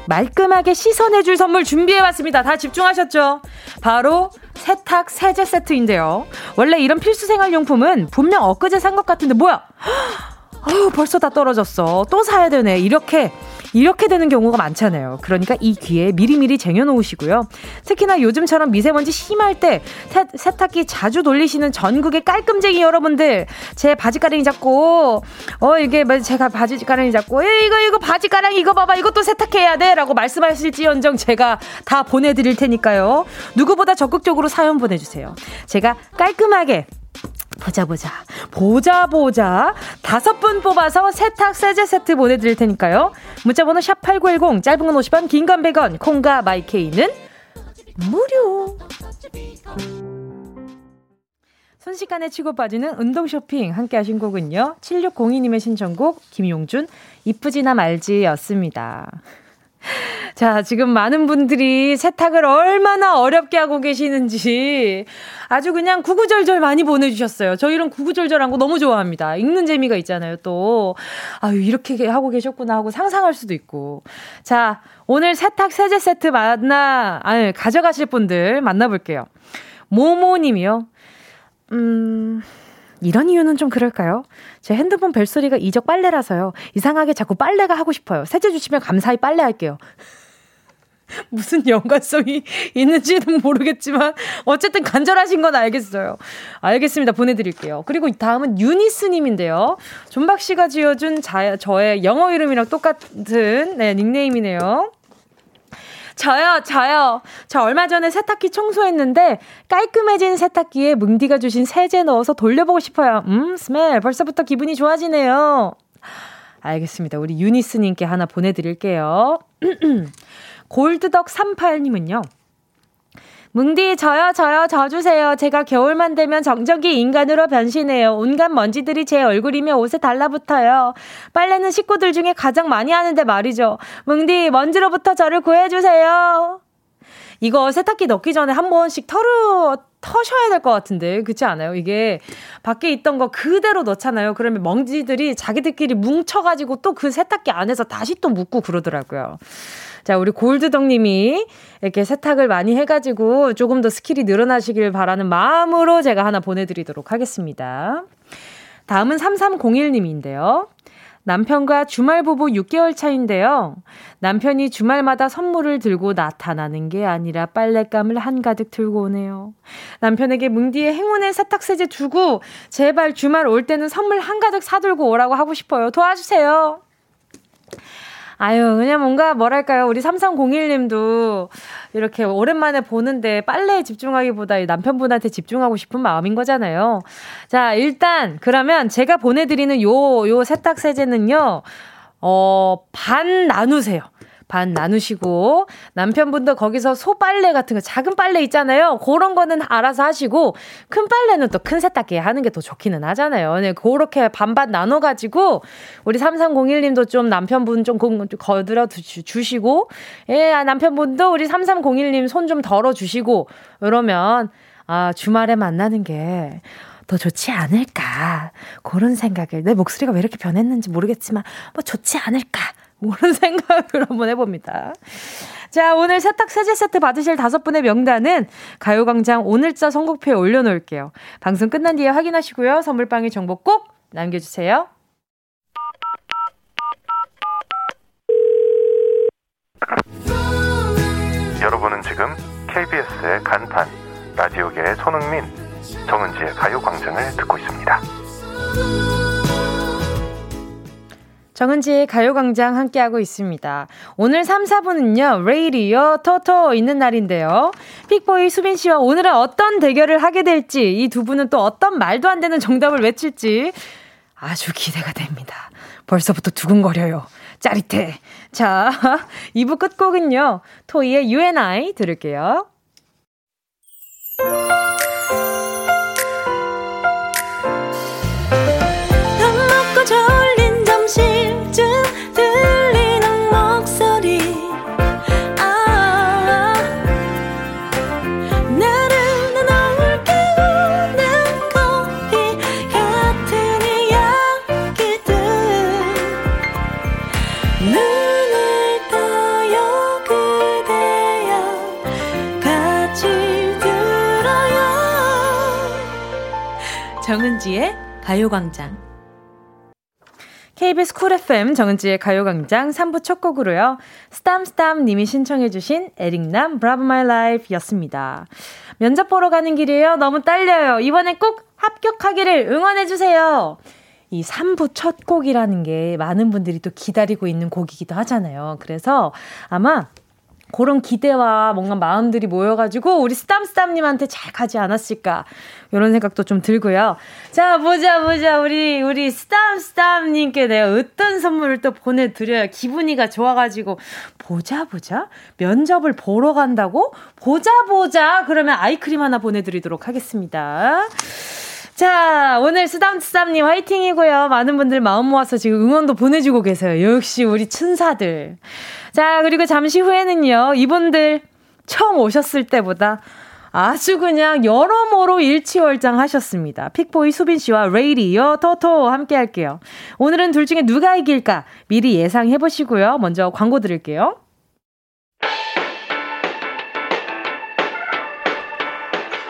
말끔하게 씻어내줄 선물 준비해봤습니다. 다 집중하셨죠? 바로 세탁 세제 세트인데요. 원래 이런 필수 생활용품은 분명 엊그제 산 것 같은데 뭐야? 어우, 벌써 다 떨어졌어. 또 사야 되네. 이렇게 이렇게 되는 경우가 많잖아요. 그러니까 이 귀에 미리미리 쟁여놓으시고요. 특히나 요즘처럼 미세먼지 심할 때 세, 세탁기 자주 돌리시는 전국의 깔끔쟁이 여러분들 제 바지가랑이 잡고 어 이게 뭐 제가 바지가랑이 잡고 이거 이거 바지가랑이 이거 봐봐 이것도 세탁해야 돼라고 말씀하실지언정 제가 다 보내드릴 테니까요. 누구보다 적극적으로 사연 보내주세요. 제가 깔끔하게 보자 보자. 보자 보자. 다섯 분 뽑아서 세탁 세제 세트 보내드릴 테니까요. 문자번호 샵 8910 짧은 건 50원 긴 건 100원 콩과 마이케이는 무료. 순식간에 치고 빠지는 운동 쇼핑 함께 하신 곡은요. 7602님의 신청곡 김용준 이쁘지나 말지였습니다 자, 지금 많은 분들이 세탁을 얼마나 어렵게 하고 계시는지 아주 그냥 구구절절 많이 보내주셨어요. 저 이런 구구절절한 거 너무 좋아합니다. 읽는 재미가 있잖아요, 또. 아유, 이렇게 하고 계셨구나 하고 상상할 수도 있고. 자, 오늘 세탁 세제 세트 만나, 아니, 가져가실 분들 만나볼게요. 모모님이요. 음, 이런 이유는 좀 그럴까요? 제 핸드폰 벨소리가 이적 빨래라서요. 이상하게 자꾸 빨래가 하고 싶어요. 세제 주시면 감사히 빨래할게요. 무슨 연관성이 있는지는 모르겠지만 어쨌든 간절하신 건 알겠어요. 알겠습니다. 보내드릴게요. 그리고 다음은 유니스님인데요. 존박 씨가 지어준 자, 저의 영어 이름이랑 똑같은 네, 닉네임이네요. 저요, 저요. 저 얼마 전에 세탁기 청소했는데 깔끔해진 세탁기에 뭉디가 주신 세제 넣어서 돌려보고 싶어요. 음, 스멜. 벌써부터 기분이 좋아지네요. 알겠습니다. 우리 유니스님께 하나 보내드릴게요. 골드덕 38님은요. 뭉디 저요 저요 저 주세요. 제가 겨울만 되면 정적이 인간으로 변신해요. 온갖 먼지들이 제 얼굴이며 옷에 달라붙어요. 빨래는 식구들 중에 가장 많이 하는데 말이죠. 뭉디 먼지로부터 저를 구해주세요. 이거 세탁기 넣기 전에 한 번씩 털어 터셔야 될 것 같은데 그렇지 않아요? 이게 밖에 있던 거 그대로 넣잖아요. 그러면 먼지들이 자기들끼리 뭉쳐가지고 또 그 세탁기 안에서 다시 또 묻고 그러더라고요. 자, 우리 골드덕님이 이렇게 세탁을 많이 해가지고 조금 더 스킬이 늘어나시길 바라는 마음으로 제가 하나 보내드리도록 하겠습니다. 다음은 3301님인데요. 남편과 주말 부부 6개월 차인데요. 남편이 주말마다 선물을 들고 나타나는 게 아니라 빨랫감을 한가득 들고 오네요. 남편에게 뭉디의 행운의 세탁세제 두고 제발 주말 올 때는 선물 한가득 사들고 오라고 하고 싶어요. 도와주세요. 아유, 그냥 뭔가 뭐랄까요. 우리 3301님도 이렇게 오랜만에 보는데 빨래에 집중하기보다 남편분한테 집중하고 싶은 마음인 거잖아요. 자, 일단 그러면 제가 보내드리는 요, 요 세탁세제는요, 어, 반 나누세요. 반 나누시고 남편분도 거기서 소빨래 같은 거 작은 빨래 있잖아요. 그런 거는 알아서 하시고 큰 빨래는 또 큰 세탁기에 하는 게 더 좋기는 하잖아요. 네, 그렇게 반반 나눠 가지고 우리 3301님도 좀 남편분 좀 거들어 주시고 예, 아, 남편분도 우리 3301님 손 좀 덜어 주시고 이러면 아, 주말에 만나는 게더 좋지 않을까. 그런 생각을, 내 목소리가 왜 이렇게 변했는지 모르겠지만, 뭐 좋지 않을까. 그런 생각을 한번 해봅니다. 자, 오늘 세탁 세제 세트 받으실 다섯 분의 명단은 가요광장 오늘자 선곡표에 올려놓을게요. 방송 끝난 뒤에 확인하시고요. 선물방의 정보 꼭 남겨주세요. 여러분은 지금 KBS의 간판, 라디오계의 손흥민, 정은지의 가요광장을 듣고 있습니다. 정은지의 가요광장 함께하고 있습니다. 오늘 3, 4분은요, 레이리어 토토 있는 날인데요. 픽보이 수빈 씨와 오늘은 어떤 대결을 하게 될지, 이 두 분은 또 어떤 말도 안 되는 정답을 외칠지 아주 기대가 됩니다. 벌써부터 두근거려요. 짜릿해. 자, 2부 끝곡은요, 토이의 UNI 들을게요. 정은지의 가요광장 KBS 쿨 FM 정은지의 가요광장 3부 첫 곡으로요. 스담스담 님이 신청해주신 에릭남 Bravo My Life 였습니다. 면접 보러 가는 길이에요. 너무 떨려요. 이번엔 꼭 합격하기를 응원해주세요. 이 3부 첫 곡이라는 게 많은 분들이 또 기다리고 있는 곡이기도 하잖아요. 그래서 아마 그런 기대와 뭔가 마음들이 모여가지고 우리 스담스담님한테 잘 가지 않았을까 이런 생각도 좀 들고요. 자 보자 보자 우리 우리 스담스담님께 내가 어떤 선물을 또 보내드려요. 기분이가 좋아가지고 보자 보자 면접을 보러 간다고 보자 보자 그러면 아이크림 하나 보내드리도록 하겠습니다. 자, 오늘 쓰담쓰담님 화이팅이고요. 많은 분들 마음 모아서 지금 응원도 보내주고 계세요. 역시 우리 춘사들. 자, 그리고 잠시 후에는요, 이분들 처음 오셨을 때보다 아주 그냥 여러모로 일치월장 하셨습니다. 픽보이 수빈 씨와 레이디어 토토 함께 할게요. 오늘은 둘 중에 누가 이길까 미리 예상해 보시고요. 먼저 광고 드릴게요.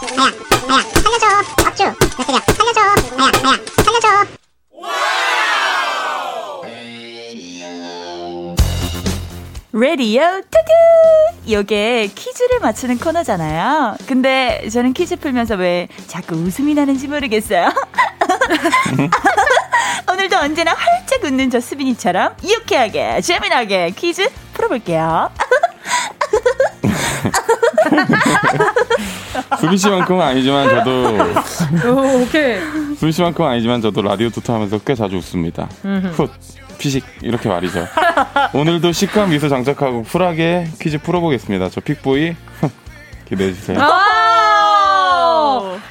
나야, 나야, 살려줘. 살려줘. 레디오 투두! 요게 퀴즈를 맞추는 코너잖아요. 근데 저는 퀴즈 풀면서 왜 자꾸 웃음이 나는지 모르겠어요. 오늘도 언제나 활짝 웃는 저 수빈이처럼 유쾌하게, 재미나게 퀴즈 풀어볼게요. 수빈 씨만큼은 아니지만 저도 오, 오케이. 수빈 씨만큼은 아니지만 저도 라디오 토토 하면서 꽤 자주 웃습니다. 훗 피식 이렇게 말이죠. 오늘도 시크한 미소 장착하고 쿨하게 퀴즈 풀어보겠습니다. 저 픽보이 기대해 주세요.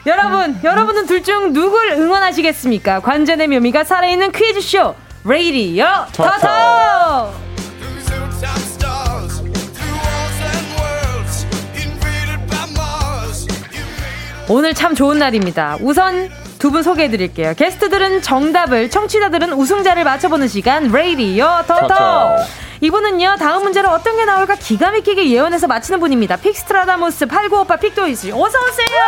여러분, 여러분은 둘 중 누굴 응원하시겠습니까? 관전의 묘미가 살아있는 퀴즈쇼 Radio Toto! 오늘 참 좋은 날입니다. 우선 두 분 소개해 드릴게요. 게스트들은 정답을, 청취자들은 우승자를 맞춰보는 시간, Radio Toto! 이분은요, 다음 문제로 어떤 게 나올까 기가 막히게 예언해서 맞히는 분입니다. 픽스트라다무스 8958 픽보이 씨. 어서오세요!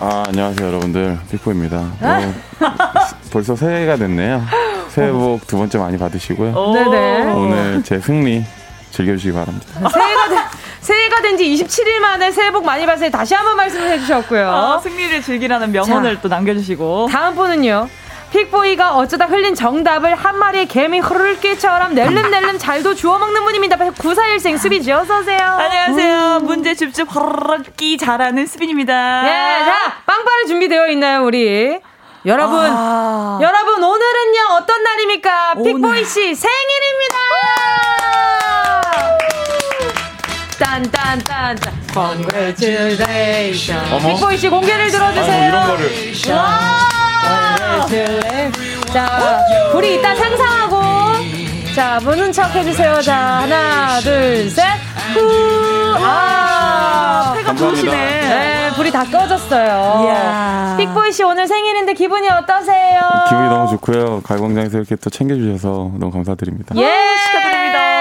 아, 안녕하세요, 여러분들. 픽보입니다. 어, 벌써 새해가 됐네요. 새해 복 두 번째 많이 받으시고요. 네네. 오늘 제 승리 즐겨주시기 바랍니다. 새해가 된, 새해가 된 지 27일 만에 새해 복 많이 받으세요. 다시 한번 말씀해 주셨고요. 어, 승리를 즐기라는 명언을 자, 또 남겨주시고. 다음 분은요. 픽보이가 어쩌다 흘린 정답을 한 마리의 개미 흐를끼처럼 낼름낼름 잘도 주워 먹는 분입니다. 94일생 수빈씨 어서오세요. 안녕하세요. 음. 문제 줍줍 흐르기 잘하는 수빈입니다. 예, 자, 빵빠레 준비되어 있나요, 우리? 여러분, 아. 여러분, 오늘은요, 어떤 날입니까? 픽보이 씨 생일입 니다! 딴딴딴딴. Congratulations. 빅보이 씨 공개를 들어주세요. 아유, 이런 거를. 자 우리 이따 상상하고. 자 무는 척 해주세요. 자 하나 둘셋후 아 패가 부으시네 네 불이 다 꺼졌어요 빅보이 씨 오늘 생일인데 기분이 어떠세요 기분이 너무 좋고요 가요광장에서 이렇게 또 챙겨주셔서 너무 감사드립니다 예 축하드립니다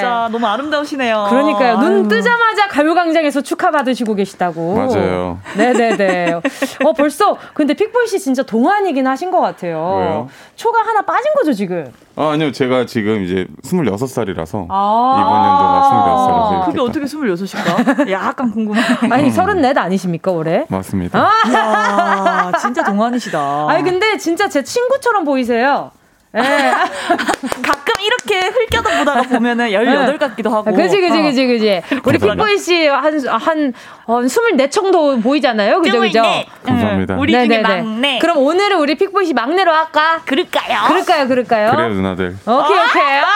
진짜 너무 아름다우시네요. 그러니까요. 아유. 눈 뜨자마자 가요광장에서 축하받으시고 계시다고. 맞아요. 네네네. 어, 벌써, 근데 픽보이 씨 진짜 동안이긴 하신 것 같아요. 왜요? 초가 하나 빠진 거죠, 지금? 아, 아니요. 제가 지금 이제 26살이라서 아~ 이번 연도가 26살이라서. 그게 어떻게 26일까? 약간 궁금하네. 아니, 34 아니십니까, 올해? 맞습니다. 아~ 야, 진짜 동안이시다. 아니, 근데 진짜 제 친구처럼 보이세요. 네. 가끔 이렇게 흘겨도 보다가 보면은 18 같기도 하고. 그지, 그지, 그지, 그지. 우리 픽보이 씨 한, 한, 한 24 정도 보이잖아요. 그죠, 그죠? 감사합니다. 우리 중에 막내. 그럼 오늘은 우리 픽보이 씨 막내로 할까? 그럴까요? 그럴까요, 그럴까요? 그래요, 누나들. 오케이, 오케이. 아!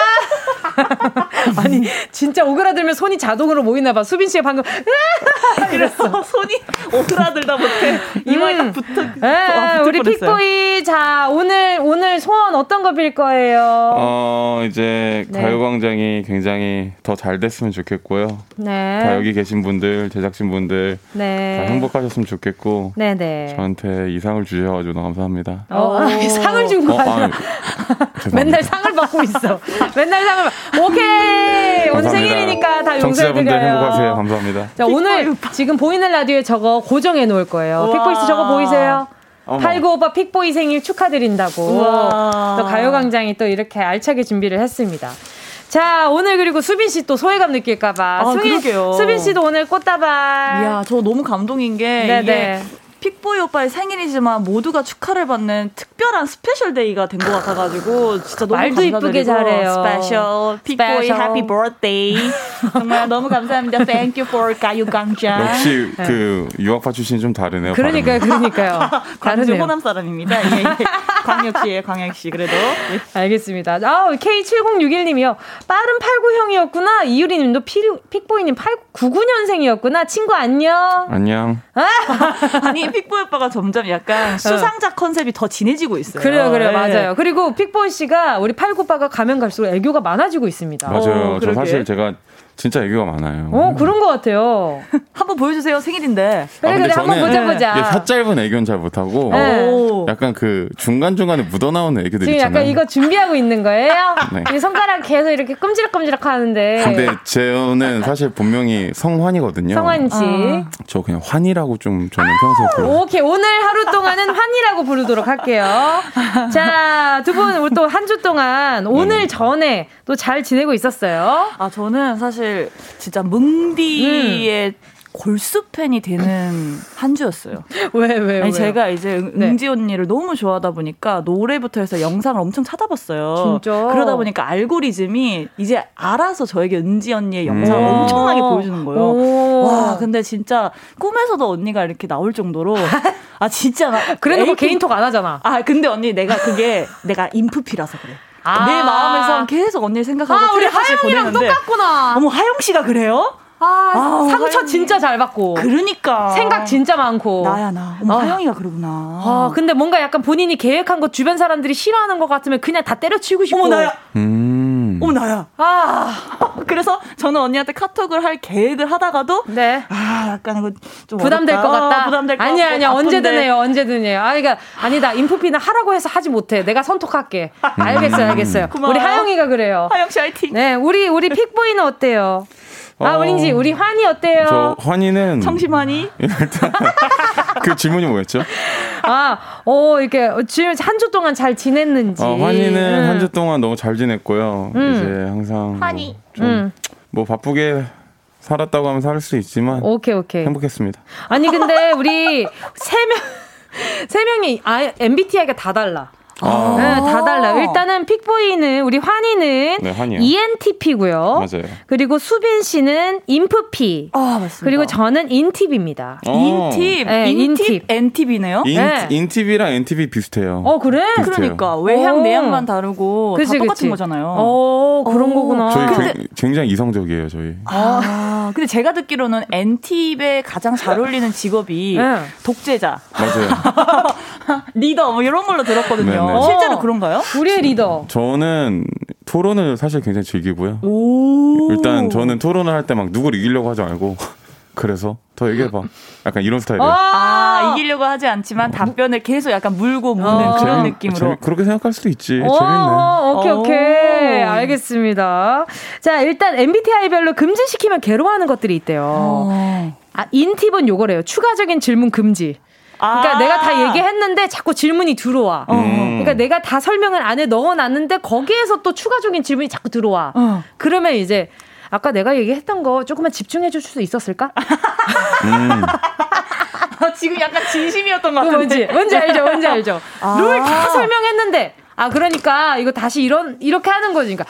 아니 진짜 오그라들면 손이 자동으로 모이나 봐. 수빈 씨가 방금 이랬어. 손이 오그라들다 못해 이마에 딱 붙어. 네, 우리 픽보이 자 오늘 오늘 소원 어떤 거 빌 거예요? 어 이제 네. 가요광장이 굉장히 더 잘 됐으면 좋겠고요. 네. 다 여기 계신 분들 제작진 분들 네. 다 행복하셨으면 좋겠고. 네네. 네. 저한테 이 상을 주셔가지고 너무 감사합니다. 어, 아, 상을 준거 어, 아니야? 맨날 상을 받고 있어. 맨날 상을 받. 오케이. 오늘 생일이니까 다 용서해드려요. 행복하세요. 감사합니다. 자 오늘 지금 보이는 라디오에 저거 고정해 놓을 거예요. 픽보이 씨 저거 보이세요? 팔구 오빠 픽보이 생일 축하드린다고. 또 가요광장이 또 이렇게 알차게 준비를 했습니다. 자, 오늘 그리고 수빈 씨 또 소외감 느낄까봐. 아, 수빈, 수빈 씨도 오늘 꽃다발. 이야, 저 너무 감동인 게. 네네. 이게 픽보이 오빠의 생일이지만 모두가 축하를 받는 특별한 special day가 된 것 같아가지고 진짜 너무 말도 이쁘게 잘해요. special 픽보이 happy birthday 정말 너무 감사합니다. Thank you for 가요광장. 역시 네. 그 유학파 출신 좀 다르네요. 그러니까요, 그러니까요. 광주 호남 사람입니다. 예, 예. 광역시에 광역시 그래도. 예. 알겠습니다. 아 K7061님이요. 빠른 89형이었구나. 이유리님도 픽보이님 99년생이었구나. 친구 안녕. 안녕. 아니 픽보이 오빠가 점점 약간 어. 수상자 컨셉이 더 진해지고 있어요. 그래요, 그래요, 네. 맞아요. 그리고 픽보이 씨가 우리 팔구빠가 가면 갈수록 애교가 많아지고 있습니다. 맞아요. 어, 저 사실 제가 진짜 애교가 많아요. 어, 그런 것 같아요. 한번 보여주세요. 생일인데. 그래, 아, 그래, 한번 보자, 보자. 혀 짧은 애교는 잘 못하고. 네. 약간 그 중간중간에 묻어나오는 애교들 지금 있잖아요. 약간 이거 준비하고 있는 거예요? 네. 손가락 계속 이렇게 끔지락끔지락 하는데. 근데 제는 사실 본명이 성환이거든요. 성환 씨. 아. 저 그냥 환이라고 좀 저는 평소에 불러요. 오케이. 오늘 하루 동안은 환이라고 부르도록 할게요. 자, 두분또한 주 동안 오늘 네. 전에 또 잘 지내고 있었어요. 아, 저는 사실 사실 진짜 뭉디의 음. 골수 팬이 되는 한 주였어요. 왜, 왜, 아니, 제가 이제 네. 응지 언니를 너무 좋아하다 보니까 노래부터 해서 영상을 엄청 찾아봤어요. 진짜? 그러다 보니까 알고리즘이 이제 알아서 저에게 은지 언니의 영상을 음. 엄청나게 보여주는 거예요. 오. 와, 근데 진짜 꿈에서도 언니가 이렇게 나올 정도로 아, 진짜. 그래놓고 개인톡 안 하잖아. 아, 근데 언니 내가 그게 내가 인프피라서 그래. 아~ 내 마음에서 계속 언니를 생각하고 아, 우리 하영이랑 똑같구나. 어머 하영 씨가 그래요? 아, 아 상처 하영이. 진짜 잘 받고. 그러니까. 생각 진짜 많고. 나야, 나. 어머, 아. 하영이가 그러구나. 아, 근데 뭔가 약간 본인이 계획한 거 주변 사람들이 싫어하는 것 같으면 그냥 다 때려치우고 싶고. 어머, 나야. 음. 어머, 나야. 아. 그래서 저는 언니한테 카톡을 할 계획을 하다가도. 네. 아, 약간 이거 좀. 부담될 것 같다. 아, 부담될 것 아니야, 아니야. 언제든 해요, 언제든 해요. 아, 그러니까, 아니다. 인프피는 하라고 해서 하지 못해. 내가 선톡할게. 알겠어요, 알겠어요. 고마워요. 우리 하영이가 그래요. 하영씨 화이팅. 네, 우리, 우리 픽보이는 어때요? 아, 어, 우리지 우리 환희 어때요? 저 환희는 청심환희? 일단 그 질문이 뭐였죠? 아, 어 이렇게 지금 한 주 동안 잘 지냈는지. 어, 환희는 음. 한주 동안 너무 잘 지냈고요. 음. 이제 항상 환희 뭐, 좀뭐 음. 뭐 바쁘게 살았다고 하면 살 수 있지만 오케이 오케이 행복했습니다. 아니 근데 우리 세 명 세 명이 아, MBTI가 다 달라. 아. 네, 다 달라요. 일단은 픽보이는 우리 환희는 네, ENTP고요. 맞아요. 그리고 수빈 씨는 인프피. 아, 맞습니다. 그리고 저는 인팁입니다. 어. 인팁. 네, 인팁. 엔팁이네요. 인, 네. 인팁이랑 엔팁이 비슷해요. 어, 그래? 비슷해요. 그러니까 외향 내향만 다르고 그치, 다 똑같은 그치. 거잖아요. 어, 그런 오. 거구나. 저희 근데, 굉장히 이성적이에요, 저희. 아, 근데 제가 듣기로는 엔팁에 가장 잘 어울리는 직업이 네. 독재자. 맞아요. 리더 뭐 이런 걸로 들었거든요. 네. 실제로 그런가요? 우리의 리더. 저는 토론을 사실 굉장히 즐기고요. 일단 저는 토론을 할 때 막 누구를 이기려고 하지 말고 그래서 더 얘기해봐. 약간 이런 스타일이에요. 아, 아, 이기려고 하지 않지만 답변을 계속 약간 물고 묻는 아, 그런 재밌, 느낌으로. 재밌, 그렇게 생각할 수도 있지. 오, 재밌네. 오케이, 오케이. 알겠습니다. 자, 일단 MBTI별로 금지시키면 괴로워하는 것들이 있대요. 아, 인팁은 요거래요. 추가적인 질문 금지. 그러니까 아~ 내가 다 얘기했는데 자꾸 질문이 들어와. 어. 그러니까 내가 다 설명을 안에 넣어놨는데 거기에서 또 추가적인 질문이 자꾸 들어와. 어. 그러면 이제 아까 내가 얘기했던 거 조금만 집중해 줄 수 있었을까? 음. 지금 약간 진심이었던 것 같은데. 뭔지, 뭔지 알죠? 뭔지 알죠? 아~ 룰다 설명했는데 아 그러니까 이거 다시 이런 이렇게 하는 거지. 그러니까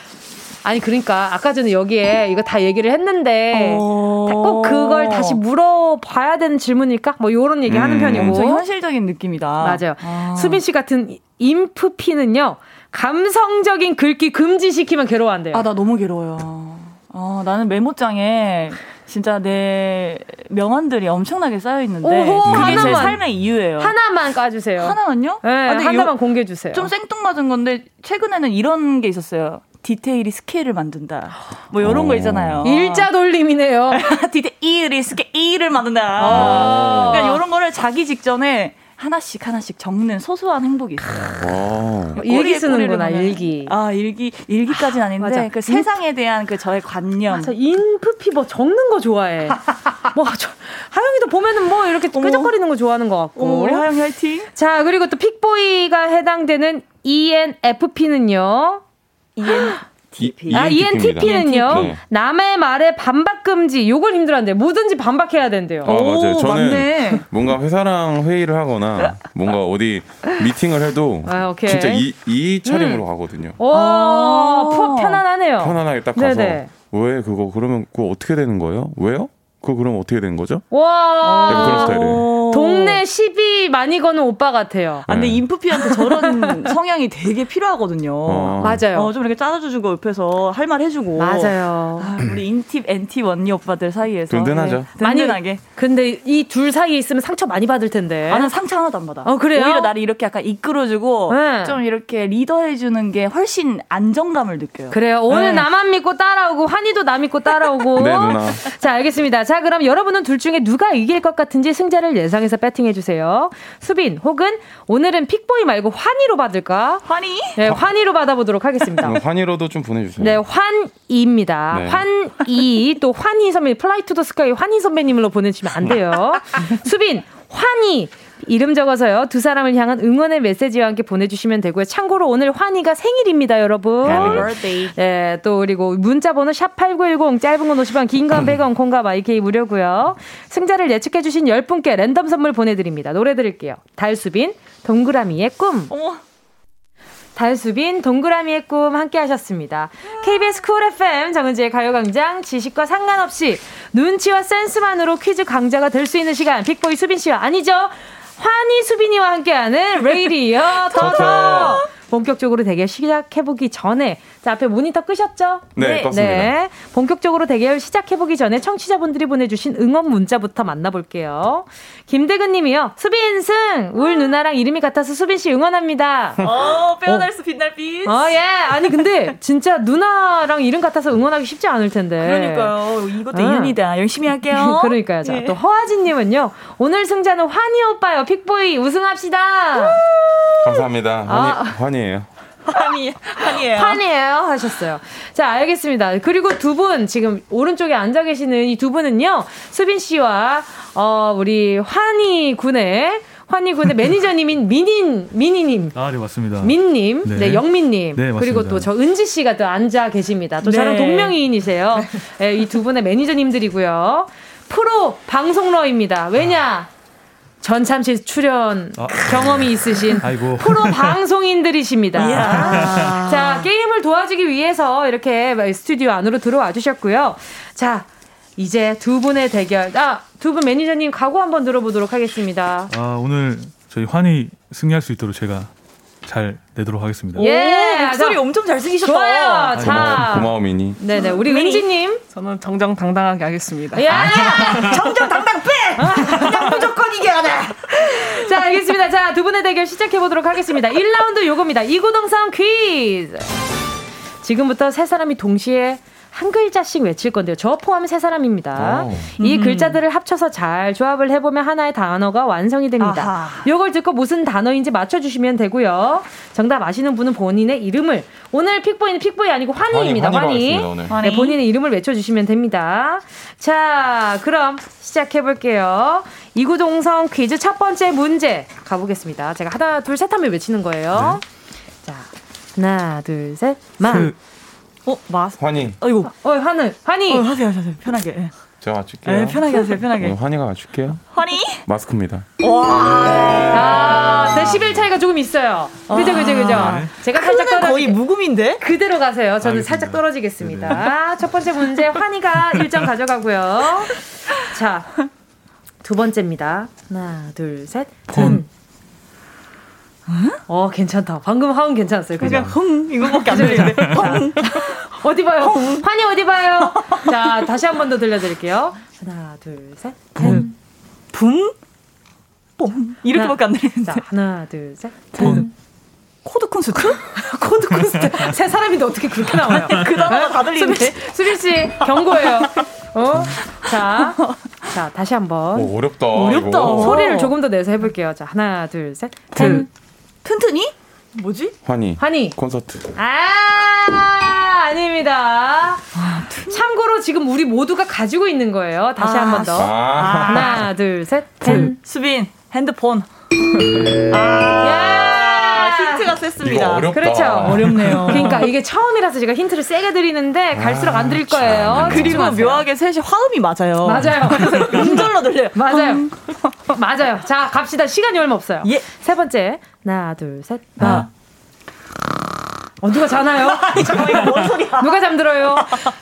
아니 그러니까 아까 전에 여기에 이거 다 얘기를 했는데 어... 꼭 그걸 다시 물어봐야 되는 질문일까? 뭐 이런 얘기 하는 음... 편이고. 저 현실적인 느낌이다. 맞아요. 아... 수빈 씨 같은 인프피는요. 감성적인 글귀 금지시키면 괴로워한대요. 아, 나 너무 괴로워요. 어, 나는 메모장에 진짜 내 명언들이 엄청나게 쌓여 있는데 오호, 그게 하나만, 제 삶의 이유예요. 하나만 까주세요. 하나만요? 네, 아, 하나만 공개해 주세요. 좀 생뚱맞은 건데 최근에는 이런 게 있었어요. 디테일이 스케일을 만든다. 뭐 이런 거 있잖아요. 일자 돌림이네요. 디테일이 스케일을 만든다. 그러니까 이런 거를 자기 직전에 하나씩 하나씩 적는 소소한 행복이 있어요. 일기 쓰는구나 일기. 아 일기 일기까지는 아닌데 맞아. 그 세상에 대한 그 저의 관념. 맞아. 인프피 뭐 적는 거 좋아해. 뭐 저, 하영이도 보면은 뭐 이렇게 어머. 끄적거리는 거 좋아하는 것 같고. 어머, 우리 하영이 화이팅. 자 그리고 또 픽보이가 해당되는 ENFP는요. EN ENTP. 아, ENTP는요. 네. 남의 말에 반박 금지. 요걸 힘들어한대. 뭐든지 반박해야 된대요. 아, 맞아요. 저는 맞네. 뭔가 회사랑 회의를 하거나 뭔가 어디 미팅을 해도 아, 진짜 이, 이 차림으로 음. 가거든요. 오, 아~ 편안하네요. 편안하게 딱 가서 네네. 왜 그거 그러면 그거 어떻게 되는 거예요? 왜요? 그거 그럼 어떻게 된 거죠? 와. 네, 그런 스타일이에요. 동네 시비 많이 거는 오빠 같아요. 아, 근데 네. 인프피한테 저런 성향이 되게 필요하거든요. 어. 맞아요. 어, 좀 이렇게 짜줘주고 옆에서 할 말 해주고. 맞아요. 아, 우리 인팁, 엔팁 언니 오빠들 사이에서. 든든하죠. 네, 든든하게. 근데 이 둘 사이에 있으면 상처 많이 받을 텐데. 나는 상처 하나도 안 받아. 어, 그래요? 오히려 나를 이렇게 약간 이끌어주고 네. 좀 이렇게 리드해주는 게 훨씬 안정감을 느껴요. 그래요. 오늘 네. 나만 믿고 따라오고 환희도 나 믿고 따라오고. 네, 누나. 자, 알겠습니다. 자, 그럼 여러분은 둘 중에 누가 이길 것 같은지 승자를 예상해서 배팅해 주세요. 수빈 혹은 오늘은 픽보이 말고 환희로 받을까? 환희? 네, 환희로 받아보도록 하겠습니다. 환희로도 좀 보내주세요. 네, 환희입니다. 네. 환희 또 환희 선배 Fly to the Sky 환희 선배님으로 보내주시면 안 돼요. 수빈 환희 이름 적어서요. 두 사람을 향한 응원의 메시지와 함께 보내주시면 되고요. 참고로 오늘 환희가 생일입니다, 여러분. 네, 또 그리고 문자번호 샵 #8910 짧은 건 50원, 긴 건 100원, 콩과 마이케이 무료고요. 승자를 예측해주신 10분께 랜덤 선물 보내드립니다. 노래 드릴게요. 달수빈 동그라미의 꿈. 어머. 달수빈 동그라미의 꿈 함께 하셨습니다. KBS 쿨 FM 정은지의 가요광장 지식과 상관없이 눈치와 센스만으로 퀴즈 강자가 될 수 있는 시간 픽보이 수빈 씨와 아니죠? 환희 수빈이와 함께하는 레이디어 Toto. 본격적으로 대결 시작해보기 전에 자 앞에 모니터 끄셨죠? 네, 네. 네. 본격적으로 대결 시작해보기 전에 청취자분들이 보내주신 응원 문자부터 만나볼게요. 김대근 님이요. 수빈 승! 울 누나랑 이름이 같아서 수빈 씨 응원합니다. 어, 빼어날 수 빛날 빈. 어, 예. 아니, 근데 진짜 누나랑 이름 같아서 응원하기 쉽지 않을 텐데. 그러니까요. 이것도 어. 인연이다. 열심히 할게요. 그러니까요. 자, 예. 또 허아진 님은요. 오늘 승자는 환희 오빠요. 픽보이 우승합시다. 감사합니다. 환희, 아. 환희 예요. 환희, 환희예요. 환희예요 하셨어요. 자, 알겠습니다. 그리고 두 분 지금 오른쪽에 앉아 계시는 이 두 분은요. 수빈 씨와 어 우리 환희 군의 환희 군의 매니저님인 민인 민희님. 아, 네 맞습니다. 민님, 네, 네 영민님. 네, 그리고 또 저 은지 씨가 또 앉아 계십니다. 또 네. 저랑 동명이인이세요. 네, 이 두 분의 매니저님들이고요. 프로 방송러입니다. 왜냐? 전참시 출연 어. 경험이 있으신 아이고. 프로 방송인들이십니다. 자, 게임을 도와주기 위해서 이렇게 스튜디오 안으로 들어와 주셨고요. 자, 이제 두 분의 대결. 아, 두 분 매니저님 각오 한번 들어보도록 하겠습니다. 아, 오늘 저희 환희 승리할 수 있도록 제가 잘 내도록 하겠습니다. 예, 목소리 엄청 잘생기셨다. 좋아요. 아, 자, 고마워, 미니. 네네, 우리 은지님. 저는 정정당당하게 하겠습니다. 예, 아니야, 정정당당 빼. 그냥 무조건 이겨야 돼. 자, 알겠습니다. 자, 두 분의 대결 시작해 보도록 하겠습니다. 1라운드 요겁니다. 이구동성 퀴즈. 지금부터 세 사람이 동시에 한 글자씩 외칠 건데요. 저 포함 세 사람입니다. 오. 이 음. 글자들을 합쳐서 잘 조합을 해보면 하나의 단어가 완성이 됩니다. 이걸 듣고 무슨 단어인지 맞춰주시면 되고요. 정답 아시는 분은 본인의 이름을 오늘 픽보이는 픽보이 아니고 환희입니다. 환희. 환희. 네, 본인의 이름을 외쳐주시면 됩니다. 자, 그럼 시작해볼게요. 이구동성 퀴즈 첫 번째 문제 가보겠습니다. 제가 하나, 둘, 셋 하면 외치는 거예요. 네. 자, 하나, 둘, 셋, 만. 그, 어, 마. 환희. 어이구. 어, 하늘. 환희. 어, 하세요, 하세요. 편하게. 예. 제가 맞출게요. 네, 편하게 하세요, 편하게. 네, 환희가 맞출게요. 환희? 마스크입니다. 와. 아, 데시벨 차이가 조금 있어요. 그죠, 아, 그죠, 그죠. 네. 제가 살짝 떨어지 거의 묵음인데? 그대로 가세요. 저는 알겠습니다. 살짝 떨어지겠습니다. 네네. 첫 번째 문제 환희가 1점 가져가고요. 자, 두 번째입니다. 하나, 둘, 셋. 돈. 어, 괜찮다. 방금 하은 괜찮았어요. 그죠? 그냥 흥 이거밖에 안 들리는데. 어디 봐요? 환희 어디 봐요? 자, 다시 한 번 더 들려드릴게요. 하나, 둘, 셋. 붐. 붐? 봄. 이렇게밖에 안 들리는데. 자, 하나, 둘, 셋. 붐. 코드 콘서트? 코드 콘서트. 세 사람인데 어떻게 그렇게 나와요? 그 단어가 다 들리는데. 수빈 씨, 경고예요. 어? 자, 자, 다시 한 번. 오, 어렵다. 어렵다. 이거. 소리를 조금 더 내서 해볼게요. 자, 하나, 둘, 셋. 튼. 튼튼이? 뭐지? 환희. 환희. 콘서트. 아, 아닙니다. 참고로 지금 우리 모두가 가지고 있는 거예요. 다시 아, 한번 더. 아. 하나, 둘, 셋. 펜. 수빈. 핸드폰. 아, 힌트가 셌습니다. 이거 어렵다. 그렇죠. 어렵네요. 그러니까 이게 처음이라서 제가 힌트를 세게 드리는데 갈수록 안 드릴 거예요. 그리고 집중하세요. 묘하게 셋이 화음이 맞아요. 맞아요. 음절로 들려요. 맞아요. 맞아요. 자, 갑시다. 시간이 얼마 없어요. 예. 세 번째. 하나, 둘, 셋. 아. 나. 어, 누가 자나요? 뭔 소리야. 누가 잠들어요?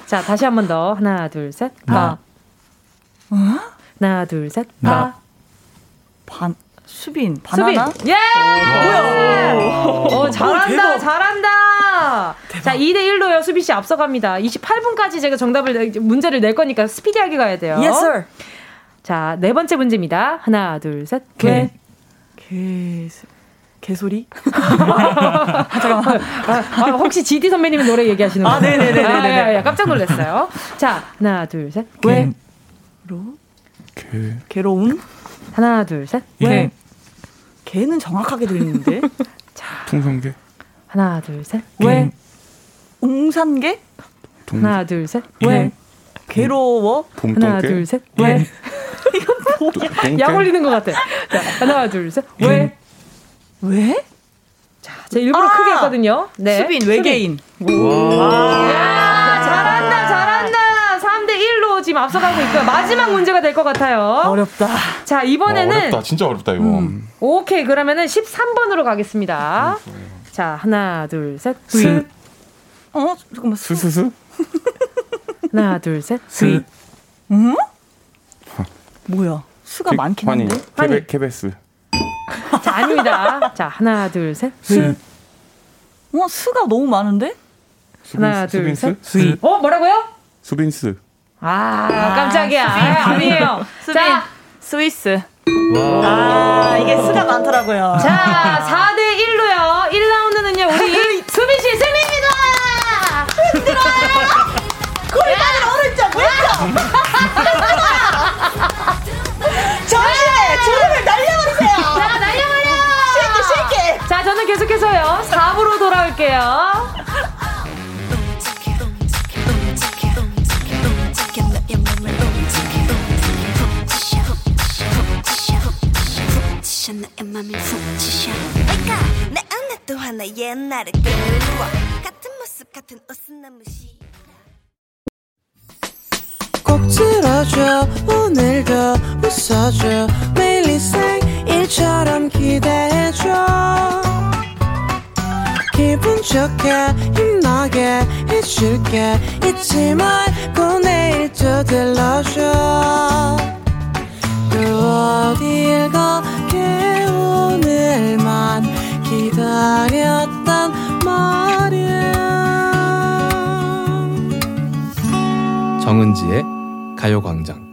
자, 다시 한 번 더. 하나, 둘, 셋. 가. 하나, 둘, 셋. 가. 반, 수빈. 수빈. 바나나? 예! 뭐야? 어, 오, 잘한다, 대박. 잘한다. 자, 2대 1로요. 수빈 씨 앞서갑니다. 28분까지 제가 정답을, 내- 문제를 낼 거니까 스피디하게 가야 돼요. Yes, sir. 자, 네 번째 문제입니다. 하나, 둘, 셋. 개. 개. 개, 개소리? 아, 아, 혹시 GD 선배님의 노래 얘기하시는 거예요? 아, 네네네네네. 아, 야, 야, 깜짝 놀랐어요. 자, 하나, 둘, 셋. 왜? 로? 개. 괴로운? 하나, 둘, 셋. 왜? 개는 정확하게 들리는데? 풍선개. 하나, 둘, 셋. 왜? 웅산개? 동. 하나, 둘, 셋. 왜? 괴로워? 봄동개. 하나, 둘, 셋. 왜? 왜? 동개. 약 올리는 것 같아. 자, 하나, 둘, 셋. 왜? 왜? 자, 제가 일부러 아! 크게 했거든요. 네. 수빈, 외계인. 야, 잘한다, 잘한다. 3대 1로 지금 앞서가고 있고요. 마지막 문제가 될 것 같아요. 어렵다. 자, 와, 이번에는 어렵다. 진짜 어렵다 이거. 음. 오케이. 그러면은 13번으로 가겠습니다. 자, 하나, 둘, 셋. 스. 어? 잠깐만. 수. 스스스. 하나, 둘, 셋. 스. 응? 뭐야? 수가 많긴 환희. 한데. 케베 케베 스. 자, 아닙니다. 자, 하나, 둘, 셋. 스. 어, 수가 너무 많은데? 하나, 둘, 수빈스? 셋. 어, 뭐라고요? 수빈스. 아, 깜짝이야. 아, 아니에요. 수빈. 자, 스위스. 아, 이게 수가 많더라고요. 자, 4대 1로요. 1라운드는요, 우리 수빈 씨 승리입니다! 골반을 오른쪽, 왼쪽! 정신에 주름을 날려버리세요! 자, 날려버려! 쉽게, 쉽게! 자, 저는 계속해서요, 4부로 돌아올게요. 나의 맘을 훔치셔 내가 내 안에 또 하나 옛날을 끌어와 같은 모습 같은 옷은 너무 시 꼭 들어줘 오늘도 웃어줘. 매일 일상일처럼 기대해줘. 기분 좋게 힘나게 해줄게. 잊지 말고 내일 또 들러줘. 또 어딜 가 게 오늘만 기다렸단 말이야 정은지의 가요광장.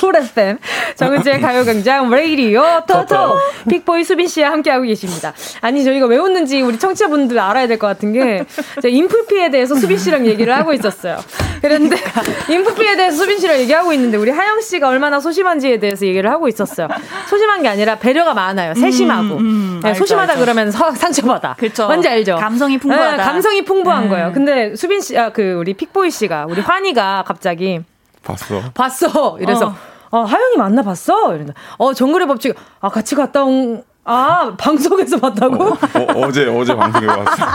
쿨 FM 정은지의 가요광장 Radio Toto 픽보이 수빈 씨와 함께하고 계십니다. 아니 저희가 왜 웃는지 우리 청취자분들 알아야 될 것 같은 게 제가 인프피에 대해서 수빈 씨랑 얘기를 하고 있었어요. 그런데 인프피에 대해서 수빈 씨랑 얘기하고 있는데 우리 하영 씨가 얼마나 소심한지에 대해서 얘기를 하고 있었어요. 소심한 게 아니라 배려가 많아요. 세심하고 음, 네, 알죠, 소심하다 알죠. 그러면 서- 상처받아. 그쵸. 뭔지 알죠? 감성이 풍부하다. 네, 감성이 풍부한 네. 거예요. 근데 수빈 씨, 아, 그 우리 픽보이 씨가 우리 환희가 갑자기 봤어. 봤어. 이래서 어, 하영이 만나 봤어. 이런다. 어 정글의 법칙 아 같이 갔다 온. 아 방송에서 봤다고? 어, 제 어제 방송에 봤어.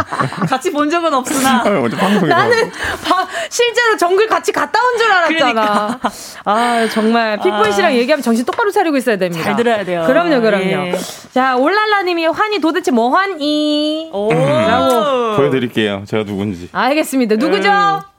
같이 본 적은 없으나. 아, 어제 방송에 나는 바, 실제로 정글 같이 갔다 온 줄 알았잖아. 그러니까. 아 정말 픽보이 씨랑 아. 얘기하면 정신 똑바로 차리고 있어야 됩니다. 잘 들어야 돼요. 그럼요, 그럼요. 예. 자 올랄라님이 환이 도대체 뭐 환이? 오. 라고 보여드릴게요. 제가 누군지. 알겠습니다. 누구죠?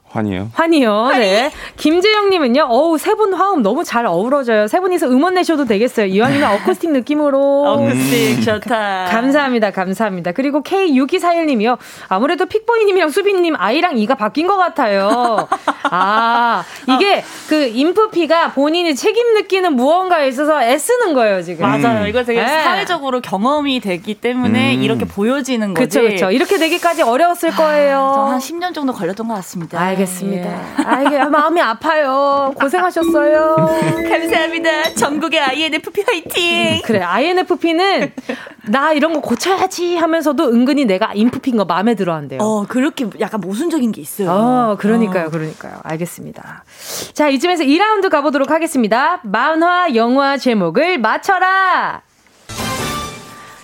환이요. 환이요. 네. 김재영님은요. 어우 세 분 화음 너무 잘 어우러져요. 세 분이서 음원 내셔도 되겠어요. 이왕이면 어쿠스틱 느낌으로. 어쿠스틱 좋다. 감사합니다. 감사합니다. 그리고 K6241님이요. 아무래도 픽보이님이랑 수빈님 아이랑 이가 바뀐 것 같아요. 아 이게 그 인프피가 본인이 책임 느끼는 무언가에 있어서 애쓰는 거예요 지금. 맞아요. 이거 되게 네. 사회적으로 경험이 되기 때문에 음. 이렇게 보여지는 거지. 그렇죠, 그렇죠. 이렇게 되기까지 어려웠을 거예요. 아, 한 10년 정도 걸렸던 것 같습니다. 알겠습니다. 예. 알게 마음이 아파요. 고생하셨어요. 감사합니다. 전국의 INFP 화이팅. 그래 INFP는 나 이런 거 고쳐야지 하면서도 은근히 내가 인프피인 거 마음에 들어한대요. 어 그렇게 약간 모순적인 게 있어요. 어 그러니까요, 어. 그러니까요. 알겠습니다. 자 이쯤에서 2라운드 가보도록 하겠습니다. 만화 영화 제목을 맞춰라.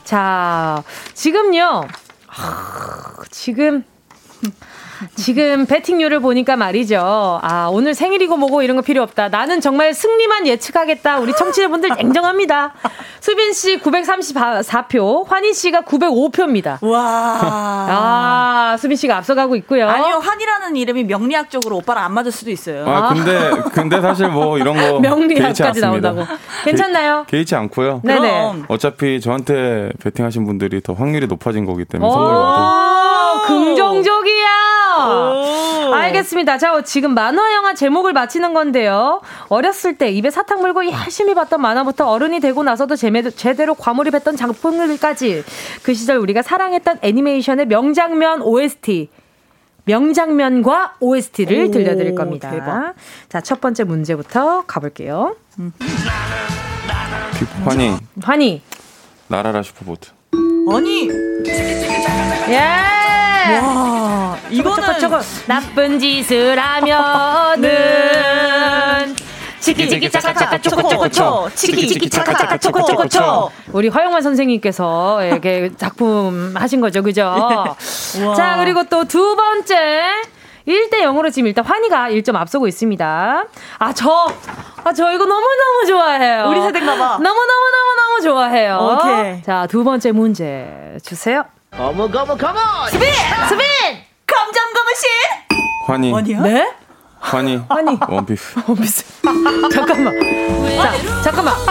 자 지금요. 지금 지금 배팅률을 보니까 말이죠. 아, 오늘 생일이고 뭐고 이런 거 필요 없다. 나는 정말 승리만 예측하겠다. 우리 청취자분들 냉정합니다. 수빈 씨 934표, 환희 씨가 905표입니다. 와. 아, 수빈 씨가 앞서가고 있고요. 아니요, 환이라는 이름이 명리학적으로 오빠랑 안 맞을 수도 있어요. 아, 근데 근데 사실 뭐 이런 거 명리학까지 나온다고. 괜찮나요? 개, 개의치 않고요. 네네. 어차피 저한테 배팅하신 분들이 더 확률이 높아진 거기 때문에 선물 받은. 긍정적이야. 알겠습니다. 자, 지금 만화 영화 제목을 맞히는 건데요. 어렸을 때 입에 사탕 물고 열심히 봤던 만화부터 어른이 되고 나서도 제대로 과몰입했던 작품들까지 그 시절 우리가 사랑했던 애니메이션의 명장면 OST 명장면과 OST를 오, 들려드릴 겁니다. 대박. 자, 첫 번째 문제부터 가볼게요. 환희. 환희. 나라라 슈퍼보트. 아니. 예. 와, 이거는 저거, 나쁜 짓을 하면은 치키 치키 차카 차카 초코 초코 초 치키 치키 차카 차카 초코 초코 초 우리 허영만 선생님께서 이렇게 작품 하신 거죠, 그죠? 자, 그리고 또 두 번째 1대 0으로 지금 일단 환희가 1점 앞서고 있습니다. 아, 저, 아, 저 이거 너무너무 좋아해요. 우리 세대인가봐. 너무너무너무너무 좋아해요. 오케이. 자, 두 번째 문제 주세요. 어머 어머 어머 수빈 수빈 감정 고무신 환희 아니야? 네? 환희 환희 원피스 원피스 잠깐만 자 잠깐만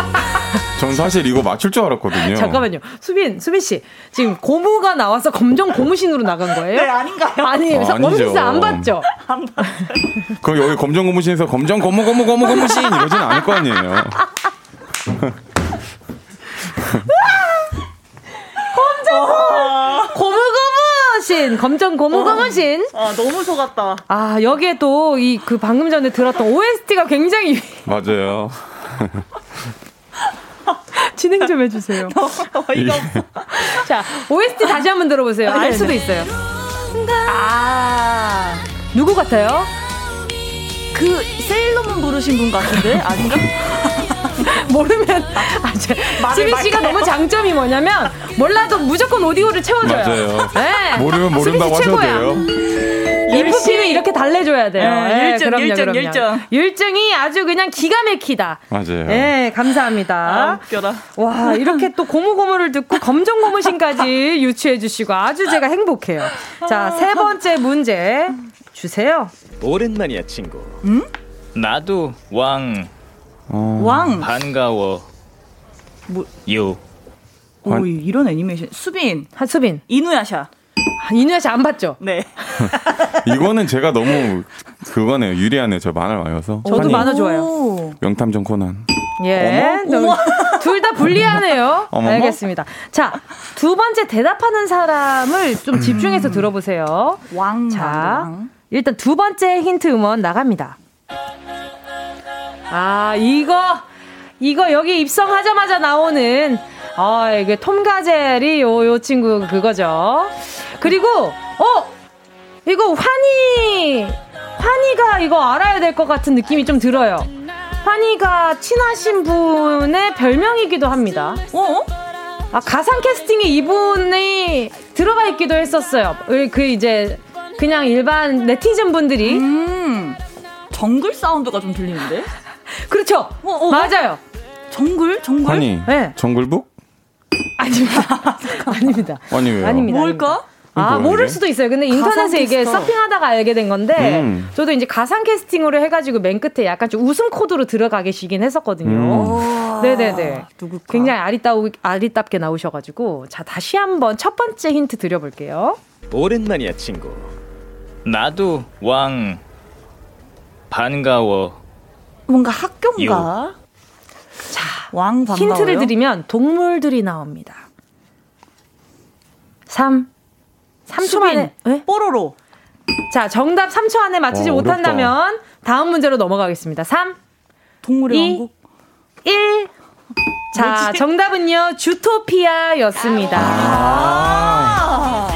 전 사실 이거 맞출 줄 알았거든요. 잠깐만요. 수빈, 수빈 씨. 지금 고무가 나와서 검정 고무신으로 나간 거예요? 네, 아닌가요? 아니, 아, 원피스 안 봤죠? 안 봤어요. 그럼 여기 검정 고무신에서 검정 고무 고무 고무 고무신 이러진 않을 거 아니에요. 검정 고무 고무 신 검정 고무 고무신. 아 너무 속았다. 아 여기에 또 이 그 방금 전에 들었던 OST가 굉장히 맞아요. 진행 좀 해주세요. 이거. 자 OST 다시 한번 들어보세요. 알 네, 수도 네. 있어요. 아. 누구 같아요? 그 세일러문 부르신 분 같은데? 아닌가? 모르면 아, 수빈 씨가 너무 장점이 뭐냐면 몰라도 무조건 오디오를 채워줘요. 맞아요. 네. 모르면 모른다고 하셔도 돼요. 인프피는 이렇게 달래줘야 돼요. 네, 율증, 그럼요, 율증, 그럼요. 율증. 율증이 아주 그냥 기가 막히다. 맞아요. 네, 감사합니다. 아, 웃겨라. 와, 이렇게 또 고무고무를 듣고 검정 고무신까지 유추해주시고 아주 제가 행복해요. 자, 세 번째 문제 주세요. 오랜만이야, 친구. 응? 나도 왕. 어. 왕. 반가워. 뭐, 요. 오, 이런 애니메이션. 수빈. 한수빈. 이누야샤. 아, 이누야샤 안 봤죠? 네. 이거는 제가 너무 그거네요. 유리하네요. 저 만화 와서. 저도 만화 좋아요. 명탐정 코난. 예. 둘 다 불리하네요. 알겠습니다. 자, 두 번째 대답하는 사람을 좀 집중해서 음. 들어보세요. 왕. 자, 왕. 일단 두 번째 힌트 음원 나갑니다. 아, 이거, 이거 여기 입성하자마자 나오는, 아, 이게 톰 가젤이 요, 요 친구 그거죠. 그리고, 어! 이거 환희, 환희가 이거 알아야 될 것 같은 느낌이 좀 들어요. 환희가 친하신 분의 별명이기도 합니다. 어? 아, 가상 캐스팅에 이분이 들어가 있기도 했었어요. 그 이제, 그냥 일반 네티즌 분들이. 음, 정글 사운드가 좀 들리는데? 그렇죠. 어, 어, 맞아요. 정글? 정글? 아니, 네. 정글북? 아닙니다. 아닙니다. 아니 왜요? 아닙니다. 뭘까? 아, 모를 수도 있어요. 근데 인터넷에 이게 서핑하다가 알게 된 건데, 음. 저도 이제 가상 캐스팅으로 해가지고 맨 끝에 약간 좀 웃음 코드로 들어가 계시긴 했었거든요. 음. 네네네. 누굴까? 굉장히 아리따, 아리답게 나오셔가지고. 자, 다시 한번 첫 번째 힌트 드려볼게요. 오랜만이야, 친구. 나도 왕. 반가워. 뭔가 학교인가? 요. 자, 왕 반가워요? 힌트를 드리면 동물들이 나옵니다. 3, 3초 만에. 네? 뽀로로. 자, 정답 3초 안에 맞히지 어, 못한다면 다음 문제로 넘어가겠습니다. 3, 동물의 2, 왕국. 1. 자, 뭐지? 정답은요, 주토피아였습니다. 아,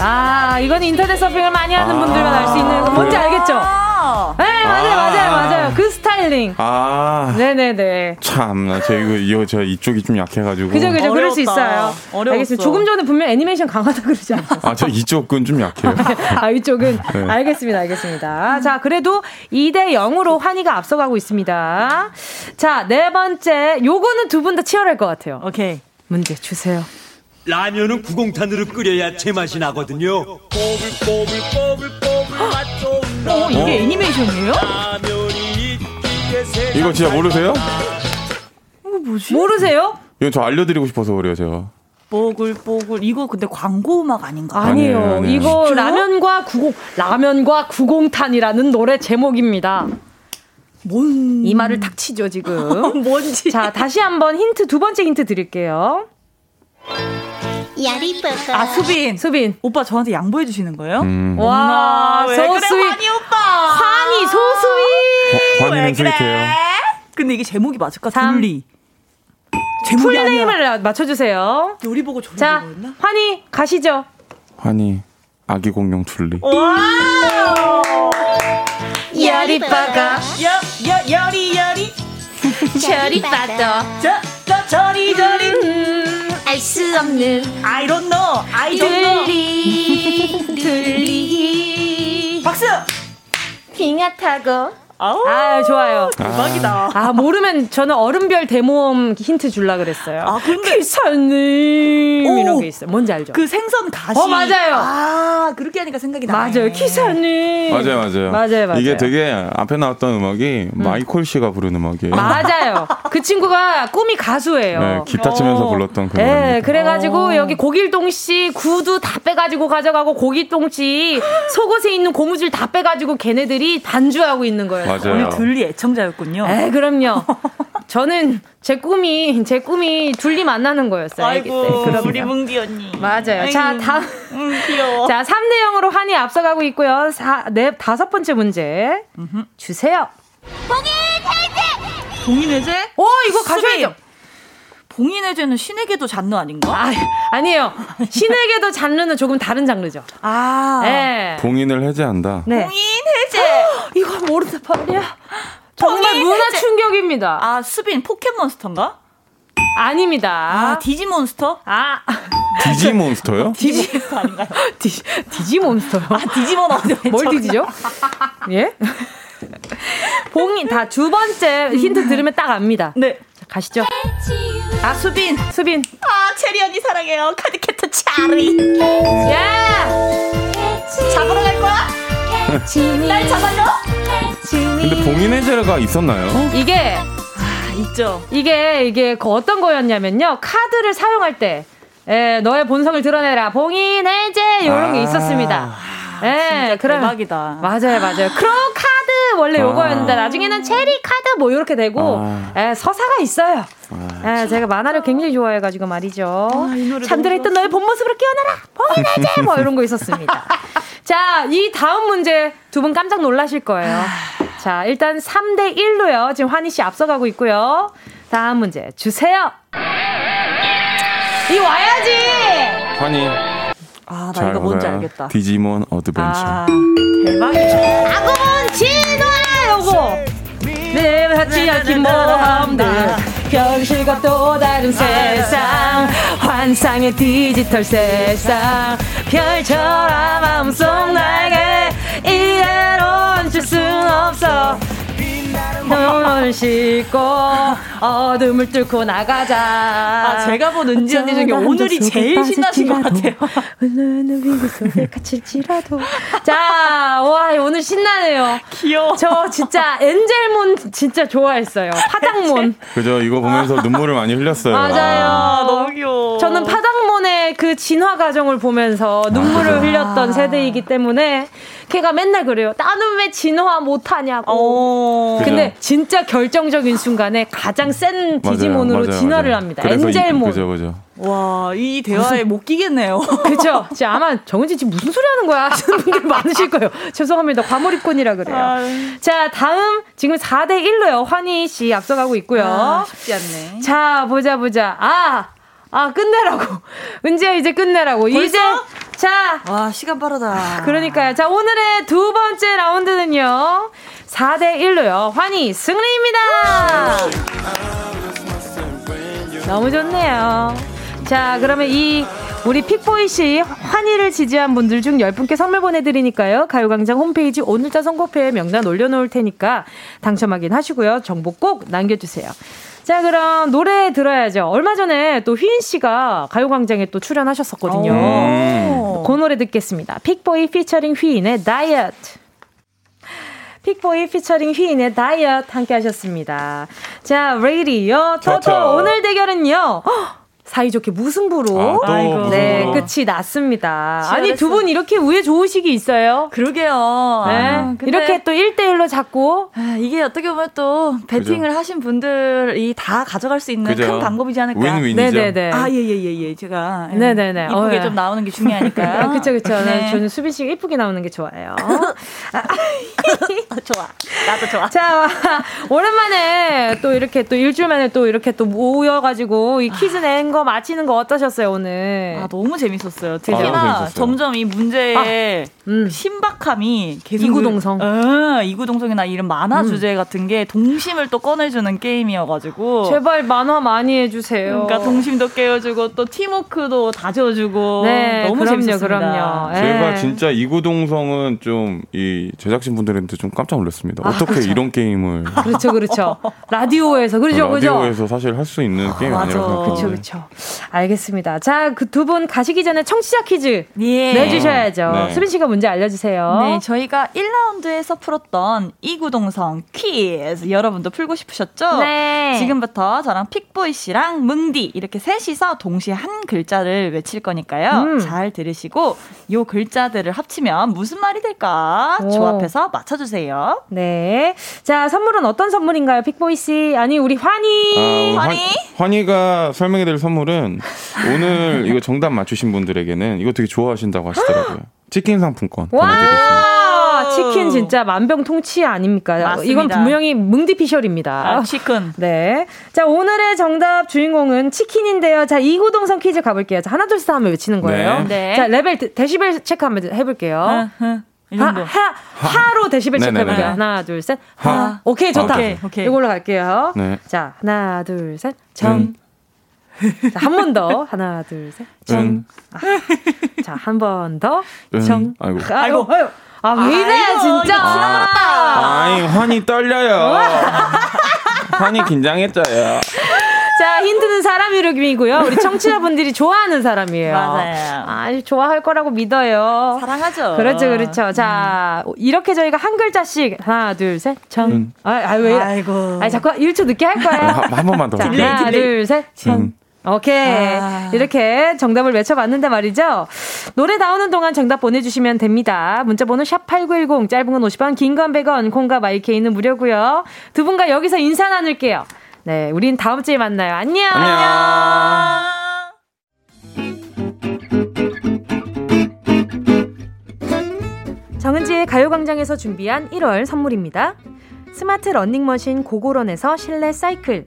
아 이건 인터넷 서핑을 많이 하는 아~ 분들만 알 수 있는, 뭔지 알겠죠? 네, 맞아요, 아~ 맞아요, 맞아요. 그 스타일링. 아. 네네네. 참, 저 이거, 이거, 저 이쪽이 좀 약해가지고. 그죠, 그죠. 그럴 수 있어요. 어려웠어. 알겠습니다. 조금 전에 분명 애니메이션 강하다 그러지 않았어요? 아, 저 이쪽은 좀 약해요. 아, 이쪽은? 네. 알겠습니다, 알겠습니다. 자, 그래도 2대 0으로 환희가 앞서가고 있습니다. 자, 네 번째. 요거는 두 분 다 치열할 것 같아요. 오케이. 문제 주세요. 라면은 구공탄으로 끓여야 제맛이 나거든요. 어, 이게 어? 애니메이션이에요? 이거 진짜 모르세요? 이거 뭐지? 모르세요? 이건 저 알려드리고 싶어서 그래요, 제가. 뽀글뽀글 이거 근데 광고 음악 아닌가? 아니에요. 아니에요, 아니에요. 이거 진짜? 라면과 구공 라면과 구공탄이라는 노래 제목입니다. 뭔? 이 말을 탁 치죠 지금. 뭔지. 자 다시 한번 힌트 두 번째 힌트 드릴게요. 아 수빈 수빈 오빠 저한테 양보해 주시는 거예요? 음. 와 소스윗 환희 오빠 환희 소스윗 어, 환희는 스윗해요. 근데 이게 제목이 맞을까? 3. 둘리 제목이 풀네임을 맞춰주세요. 요리 보고 졸리 자 환희 가시죠. 환희 아기 공룡 둘리. 열이 빠가 여, 여, 열이 열이 저리 빠져 저, 저, 저리 저리 음. 알 수 없는 I don't know I don't know 둘리 둘리 박수 빙하 타고 아우, 아 좋아요. 대박이다. 아 모르면 저는 얼음별 대모험 힌트 줄라 그랬어요. 아 근데 기사님 이런 게 있어요. 뭔지 알죠? 그 생선 가시. 어 맞아요. 아 그렇게 하니까 생각이 나. 맞아요, 기사님. 맞아요, 맞아요. 맞아요, 맞아요. 이게 되게 앞에 나왔던 음악이 음. 마이콜 씨가 부른 음악이에요. 맞아요. 그 친구가 꿈이 가수예요. 네, 기타 치면서 어. 불렀던 그. 네, 그래가지고 어. 여기 고길동 씨 구두 다 빼가지고 가져가고 고길동 씨 속옷에 있는 고무줄 다 빼가지고 걔네들이 반주하고 있는 거예요. 맞아요. 오늘 둘리 애청자였군요. 에 그럼요. 저는 제 꿈이 제 꿈이 둘리 만나는 거였어요. 아이고, 우리 뭉디 언니. 맞아요. 아이고, 자, 다음. 음, 귀여워. 자, 3대 0으로 한이 앞서가고 있고요. 사, 네, 다섯 번째 문제 주세요. 봉인 해제. 봉인 해제? 오, 이거 가셔야죠. 봉인 해제는 신에게도 장르 아닌가? 아, 아니에요. 신에게도 장르는 조금 다른 장르죠. 아. 네. 봉인을 해제한다. 네. 봉인. 이거 모르는 말이야. 정말 문화 해제. 충격입니다. 아, 수빈 포켓몬스터인가? 아닙니다. 아, 디지몬스터? 아. 디지몬스터요? 디지몬스터 아닌가요? 디, 디지몬스터요? 아, 디지몬 어디 뭘 디지죠? 예? 봉인, 다두 번째 힌트 들으면 딱 압니다. 네. 자, 가시죠. 아, 수빈. 수빈. 아, 체리 언니 사랑해요. 카드캐터 차리. 야! 잡으러 갈 거야? 날 잡아줘? 근데 봉인 해제가 있었나요? 어? 이게 아, 있죠. 이게 이게 그 어떤 거였냐면요. 카드를 사용할 때 예, 너의 본성을 드러내라. 봉인 해제 이런 아~ 게 있었습니다. 예, 그럼 대박이다. 맞아요, 맞아요. 크로 카드 원래 아~ 요거였는데 나중에는 체리 카드 뭐 이렇게 되고 아~ 예, 서사가 있어요. 아, 예, 제가 만화를 굉장히 좋아해가지고 말이죠. 아, 잠들어 있던 너의 본 모습으로 깨어나라. 봉인 해제 뭐 이런 거 있었습니다. 자, 이 다음 문제 두 분 깜짝 놀라실 거예요. 자, 일단 3대 1로요. 지금 환희 씨 앞서가고 있고요. 다음 문제 주세요. 이 와야지. 환희. 아, 나 이거 뭔지 알겠다. 디지몬 어드벤처. 아, 대박이죠. 아고 요거. 내 하지 않긴 모험들 현실과 또 다른 세상. 환상의 디지털 세상. 펼쳐라 마음속 날개 이대로 멈출 순 없어 눈을 씻고 어둠을 뚫고 나가자. 아, 제가 본 은지 언니 중에 오늘이 제일 신나신 것 같아요. 오늘은 위기 속에 갇힐지라도. 자, 와, 오늘 신나네요. 귀여워. 저 진짜 엔젤몬 진짜 좋아했어요. 파닥몬. 그죠. 이거 보면서 눈물을 많이 흘렸어요. 맞아요. 아, 너무 귀여워. 저는 파닥몬의 그 진화 과정을 보면서 눈물을 아, 흘렸던 세대이기 때문에 걔가 맨날 그래요. 나는 왜 진화 못하냐고. 오. 근데 진짜 결정적인 순간에 가장 센 디지몬으로 맞아요, 진화를 맞아요. 합니다. 엔젤몬. 그죠, 그죠. 와, 이 대화에 무슨... 못 끼겠네요. 그죠? 아마 정은지 지금 무슨 소리 하는 거야 하시는 분들 많으실 거예요. 죄송합니다. 과몰입꾼이라 그래요. 아... 자, 다음 지금 4대 1로요. 환희 씨 앞서가고 있고요. 아, 쉽지 않네. 자, 보자 보자. 아, 아, 끝내라고. 은지야, 이제 끝내라고. 벌써? 이제, 자. 와, 시간 빠르다. 그러니까요. 자, 오늘의 두 번째 라운드는요. 4대1로요. 환희 승리입니다. 너무 좋네요. 자, 그러면 이 우리 픽보이 씨 환희를 지지한 분들 중 10분께 선물 보내드리니까요. 가요광장 홈페이지 오늘자 선곡표에 명단 올려놓을 테니까 당첨 확인하시고요. 정보 꼭 남겨주세요. 자, 그럼 노래 들어야죠. 얼마 전에 또 휘인 씨가 가요광장에 또 출연하셨었거든요. 그 노래 듣겠습니다. 픽보이 피처링 휘인의 다이어트. 픽보이 피처링 휘인의 다이어트 함께 하셨습니다. 자, 레이디요. 토토 오늘 대결은요. 사이좋게 무승부로 아, 네 끝이 났습니다. 아니 두 분 이렇게 우애 좋으시기 있어요? 그러게요. 네. 아, 이렇게 또 1대1로 잡고 아, 이게 어떻게 보면 또 배팅을 그죠? 하신 분들이 다 가져갈 수 있는 그죠? 큰 방법이지 않을까. 윈윈이죠. 네네네. 아, 예, 예, 예, 예. 제가. 네네네. 이쁘게 어, 좀 나오는 게 중요하니까. 그쵸, 그쵸. 네. 저는 수빈 씨가 이쁘게 나오는 게 좋아요. 좋아. 나도 좋아. 자, 오랜만에 또 이렇게 또 일주일 만에 또 이렇게 또 모여가지고 이 퀴즈 낸 거. 거 맞히는 거 어떠셨어요 오늘? 아 너무 재밌었어요. 특히나 아, 점점 이 문제의 아, 음. 신박함이 계속 이구동성, 어, 이구동성이나 이런 만화 음. 주제 같은 게 동심을 또 꺼내주는 게임이어가지고 제발 만화 많이 해주세요. 그러니까 동심도 깨워주고 또 팀워크도 다져주고 네, 너무 그럼요, 재밌었습니다. 그럼요. 제가 네. 진짜 이구동성은 좀 이 제작진 분들한테 좀 깜짝 놀랐습니다. 아, 어떻게 그렇죠. 이런 게임을 그렇죠, 그렇죠. 라디오에서 그렇죠, 그렇죠. 라디오에서 사실 할 수 있는 게임 아, 아니라고 생각했는데. 그렇죠, 그렇죠. 알겠습니다. 자, 그 두 분 가시기 전에 청취자 퀴즈 예. 내주셔야죠. 네. 수빈 씨가 문제 알려주세요. 네, 저희가 1라운드에서 풀었던 이구동성 퀴즈 여러분도 풀고 싶으셨죠? 네. 지금부터 저랑 픽보이 씨랑 뭉디 이렇게 셋이서 동시에 한 글자를 외칠 거니까요. 음. 잘 들으시고 요 글자들을 합치면 무슨 말이 될까 오. 조합해서 맞춰주세요. 네. 자, 선물은 어떤 선물인가요, 픽보이 씨? 아니, 우리 환희. 아, 환희? 환희가 설명해드릴 선물은 오늘 이거 정답 맞추신 분들에게는 이거 되게 좋아하신다고 하시더라고요. 치킨 상품권 보내드리겠습니다. 치킨 진짜 만병통치 아닙니까? 맞습니다. 이건 분명히 뭉디피셜입니다. 아, 치킨. 네. 자, 오늘의 정답 주인공은 치킨인데요. 자, 이구동성 퀴즈 가볼게요. 자, 하나, 둘, 셋 하면 외치는 거예요. 네. 네. 자, 레벨, 데시벨 체크 한번 해볼게요. 하, 하, 하로 데시벨 체크 해볼게요. 하나, 둘, 셋. 하. 하. 오케이, 좋다. 오케이, 오케이. 이걸로 갈게요. 네. 자, 하나, 둘, 셋. 정. 음. 한 번 더. 하나, 둘, 셋. 정. 응. 아. 자, 한 번 더. 응. 정. 아이고. 아이고. 아이고. 아, 왜 이래, 진짜. 아, 아이, 환이 떨려요. 환이 긴장했어요. 자, 힌트는 사람 이름이고요. 우리 청취자분들이 좋아하는 사람이에요. 맞아요. 아, 좋아할 거라고 믿어요. 사랑하죠. 그렇죠, 그렇죠. 자, 이렇게 저희가 한 글자씩 하나, 둘, 셋, 정. 음. 아, 아, 왜? 아이고. 아, 자꾸 1초 늦게 할 거예요. 한, 한 번만 더. 자, 하나, 둘, 셋, 정. 음. 오케이. 아. 이렇게 정답을 외쳐봤는데 말이죠. 노래 나오는 동안 정답 보내주시면 됩니다. 문자번호 샵8910, 짧은 건 50원, 긴 건 100원, 콩과 마이케이는 무료고요. 두 분과 여기서 인사 나눌게요. 네, 우린 다음 주에 만나요. 안녕! 안녕! 정은지의 가요광장에서 준비한 1월 선물입니다. 스마트 러닝머신 고고런에서 실내 사이클.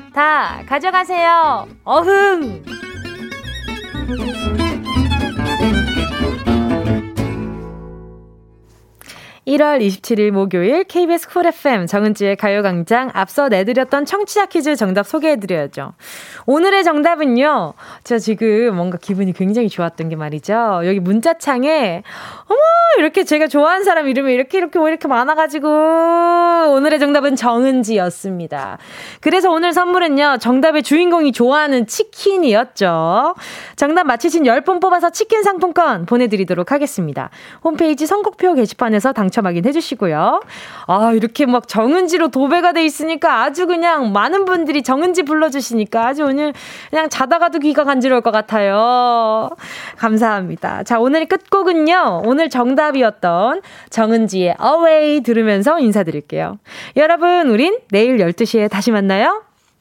다 가져가세요. 어흥! 1월 27일 목요일 KBS 쿨 FM 정은지의 가요광장 앞서 내드렸던 청취자 퀴즈 정답 소개해드려야죠. 오늘의 정답은요. 저 지금 뭔가 기분이 굉장히 좋았던 게 말이죠. 여기 문자창에 어머 이렇게 제가 좋아하는 사람 이름이 이렇게 이렇게 뭐 이렇게 많아가지고 오늘의 정답은 정은지였습니다. 그래서 오늘 선물은요. 정답의 주인공이 좋아하는 치킨이었죠. 정답 맞히신 10분 뽑아서 치킨 상품권 보내드리도록 하겠습니다. 홈페이지 선곡표 게시판에서 당 당첨 확인해 주시고요. 아, 이렇게 막 정은지로 도배가 돼 있으니까 아주 그냥 많은 분들이 정은지 불러주시니까 아주 오늘 그냥 자다가도 귀가 간지러울 것 같아요. 감사합니다. 자, 오늘 끝곡은요. 오늘 정답이었던 정은지의 Away 들으면서 인사드릴게요. 여러분, 우린 내일 12시에 다시 만나요.